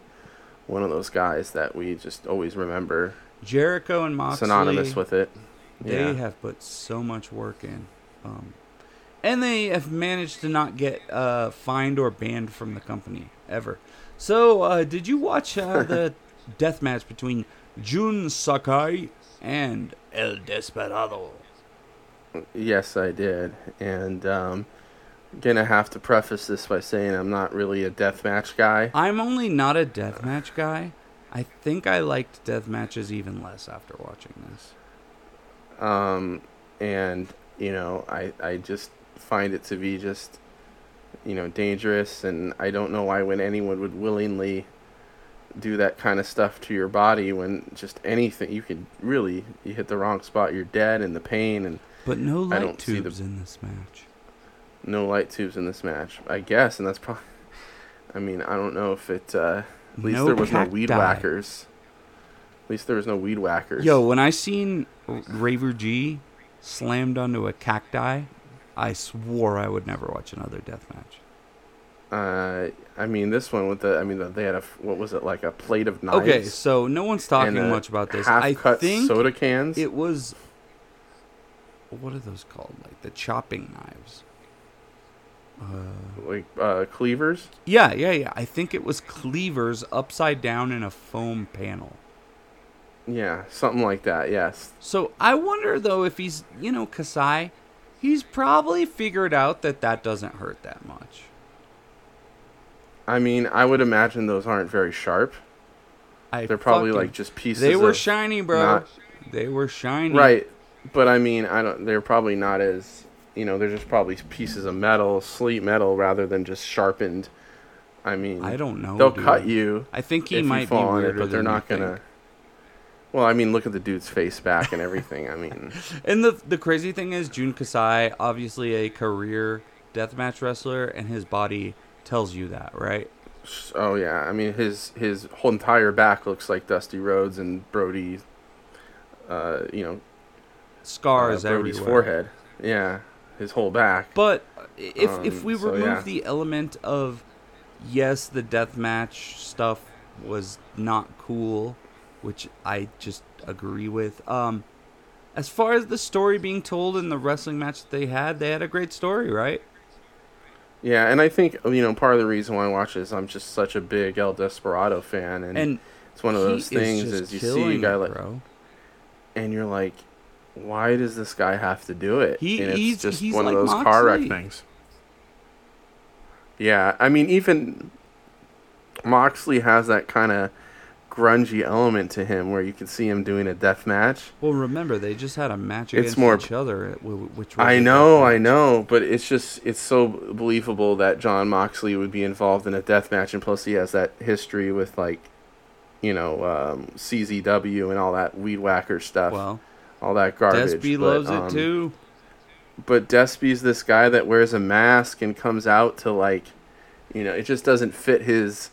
one of those guys that we just always remember Jericho and Moxley synonymous with it. They Yeah. have put so much work in. Um, and they have managed to not get uh, fined or banned from the company ever. So, uh, did you watch uh, [laughs] the death match between Jun Sakai and El Desperado? Yes, I did. And um gonna have to preface this by saying I'm not really a deathmatch guy. I'm only not a death match guy. I think I liked death matches even less after watching this. Um and you know, I I just find it to be just you know, dangerous and I don't know why when anyone would willingly do that kind of stuff to your body when just anything you could really you hit the wrong spot, you're dead and the pain and But no I light don't see the- tubes in this match. no light tubes in this match. I guess and that's probably [laughs] I mean, I don't know if it uh At least No there was no weed whackers. At least there was no weed whackers. Yo, when I seen Raver G slammed onto a cacti, I swore I would never watch another death match. Uh, I mean, this one with the, I mean, the, they had a, what was it, like a plate of knives? Okay, so no one's talking much about this. I think soda cans. it was what are those called? Like the chopping knives. Uh, like uh, cleavers. yeah, yeah, yeah. I think it was cleavers upside down in a foam panel. Yeah, something like that. Yes. So I wonder though if he's, you know, Kasai, he's probably figured out that that doesn't hurt that much. I mean, I would imagine those aren't very sharp. I They're probably fucking- like just pieces. They were of- shiny, bro. not- they were shiny. Right, but I mean, I don't. They're probably not as, you know, they're just probably pieces of metal, sleet metal, rather than just sharpened. I mean, I don't know. they'll dude. cut you I think he if might you fall be on it, weirder but they're than not gonna. think. Well, I mean, look at the dude's face back and everything. I mean, [laughs] And the the crazy thing is, Jun Kasai, obviously a career deathmatch wrestler, and his body tells you that, right? Oh yeah, I mean his his whole entire back looks like Dusty Rhodes and Brody. Uh, you know, Scars uh, Brody's everywhere. forehead. Yeah, his whole back. But if if Um, we so, remove yeah. the element of yes, the death match stuff was not cool, which I just agree with. Um, as far as the story being told in the wrestling match that they had, they had a great story, right? Yeah, and I think you know part of the reason why I watch this, I'm just such a big El Desperado fan, and, And it's one of those things just is, you see a guy like, bro. and you're like, why does this guy have to do it? He- and it's he's- just he's one like of those car wreck things. Yeah, I mean, even Moxley has that kind of grungy element to him, where you can see him doing a death match. Well, remember they just had a match It's against more- each other, wh- which was I know, I know, but it's just it's so believable that Jon Moxley would be involved in a death match, and plus he has that history with like, you know, um, CZW and all that weed whacker stuff, Well, all that garbage. Despy but, loves um, it too. But Despy's this guy that wears a mask and comes out to like, you know, it just doesn't fit his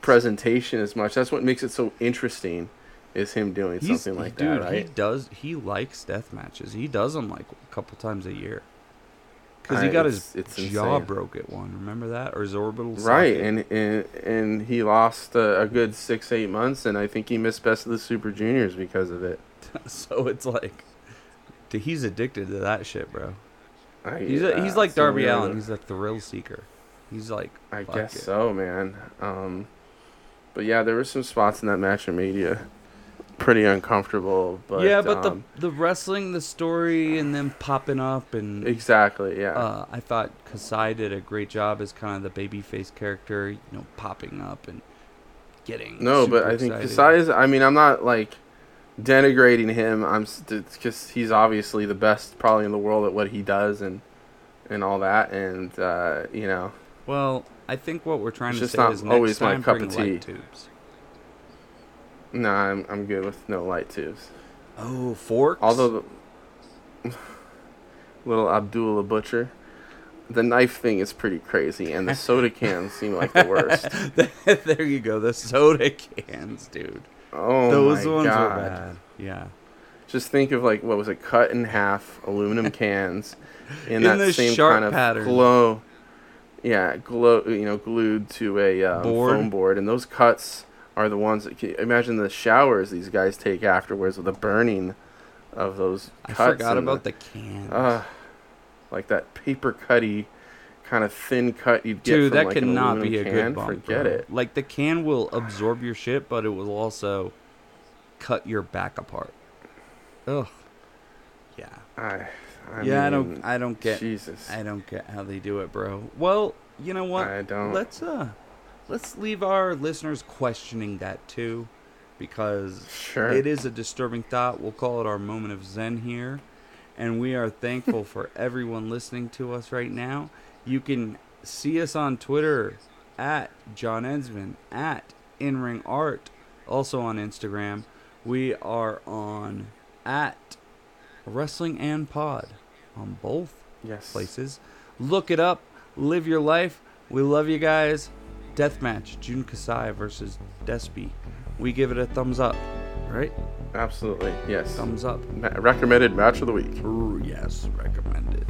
presentation as much. That's what makes it so interesting, is him doing He's, something like dude, that, he right? does. He likes death matches. He does them like a couple times a year. Because he I- got it's- his it's jaw insane. broke at one. Remember that, or his orbital Right, and, and and he lost a, a good six eight months, and I think he missed Best of the Super Juniors because of it. [laughs] so it's like, dude, he's addicted to that shit, bro. I, He's a, he's like Darby. Allin. He's a thrill seeker. He's like, I guess it. so, man. Um, but yeah, there were some spots in that match that media pretty uncomfortable. But yeah, but um, the the wrestling, the story, and them popping up, and exactly, yeah. uh, I thought Kasai did a great job as kind of the babyface character. You know, popping up and getting. No, but I think excited. Kasai is. I mean, I'm not like denigrating him. I'm because he's obviously the best, probably in the world at what he does, and and all that. And uh, you know, Well, I think what we're trying It's to say not is next time cup bring of light tubes. no, I'm I'm good with no light tubes. Oh, forks. Although the [laughs] little Abdullah Butcher, the knife thing is pretty crazy, and the soda cans seem like the worst. [laughs] there you go, the soda cans, dude. Oh Those my ones god! were bad. Yeah. Just think of like what was it, cut in half aluminum cans [laughs] in, In that same kind of pattern. glow. Yeah, glow. You know, glued to a um, Board. foam board, and those cuts are the ones that can, imagine the showers these guys take afterwards with the burning of those Cuts I forgot about the cans. Uh, like that paper cutty kind of thin cut you'd get Dude, from that like an cannot aluminum be a can. good bump. Forget bro. it. Like the can will absorb your shit, but it will also cut your back apart. Ugh. Yeah. I, I yeah, I don't. I don't get. Jesus. I don't get how they do it, bro. Well, you know what? I don't. Let's uh, let's leave our listeners questioning that too, because sure. it is a disturbing thought. We'll call it our moment of zen here, and we are thankful [laughs] for everyone listening to us right now. You can see us on Twitter at John Ensman at InRing Art, also on Instagram. We are on at Wrestling and Pod on both Yes. places. Look it up. Live your life. We love you guys. Deathmatch Jun Kasai versus Despy. We give it a thumbs up, right? Absolutely. Yes. Thumbs up. Ma- recommended match of the week. Ooh, yes, recommended.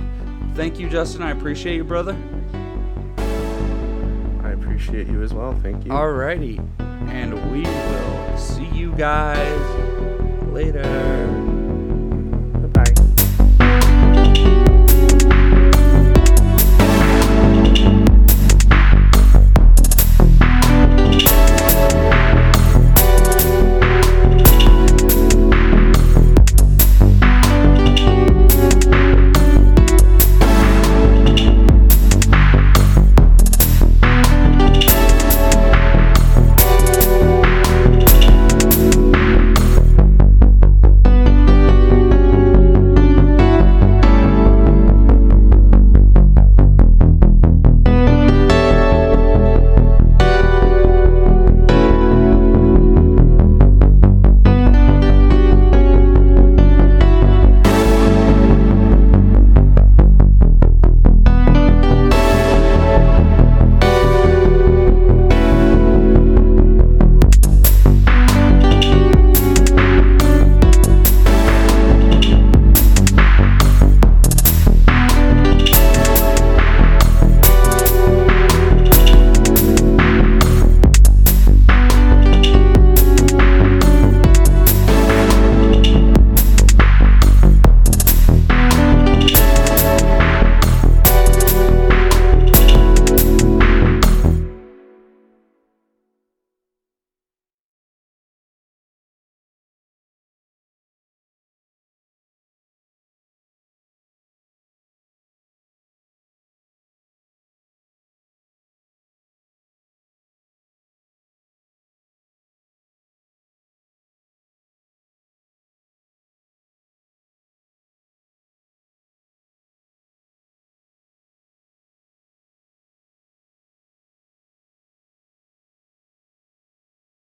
Thank you, Justin. I appreciate you, brother. I appreciate you as well. Thank you. Alrighty. And we will see you guys later.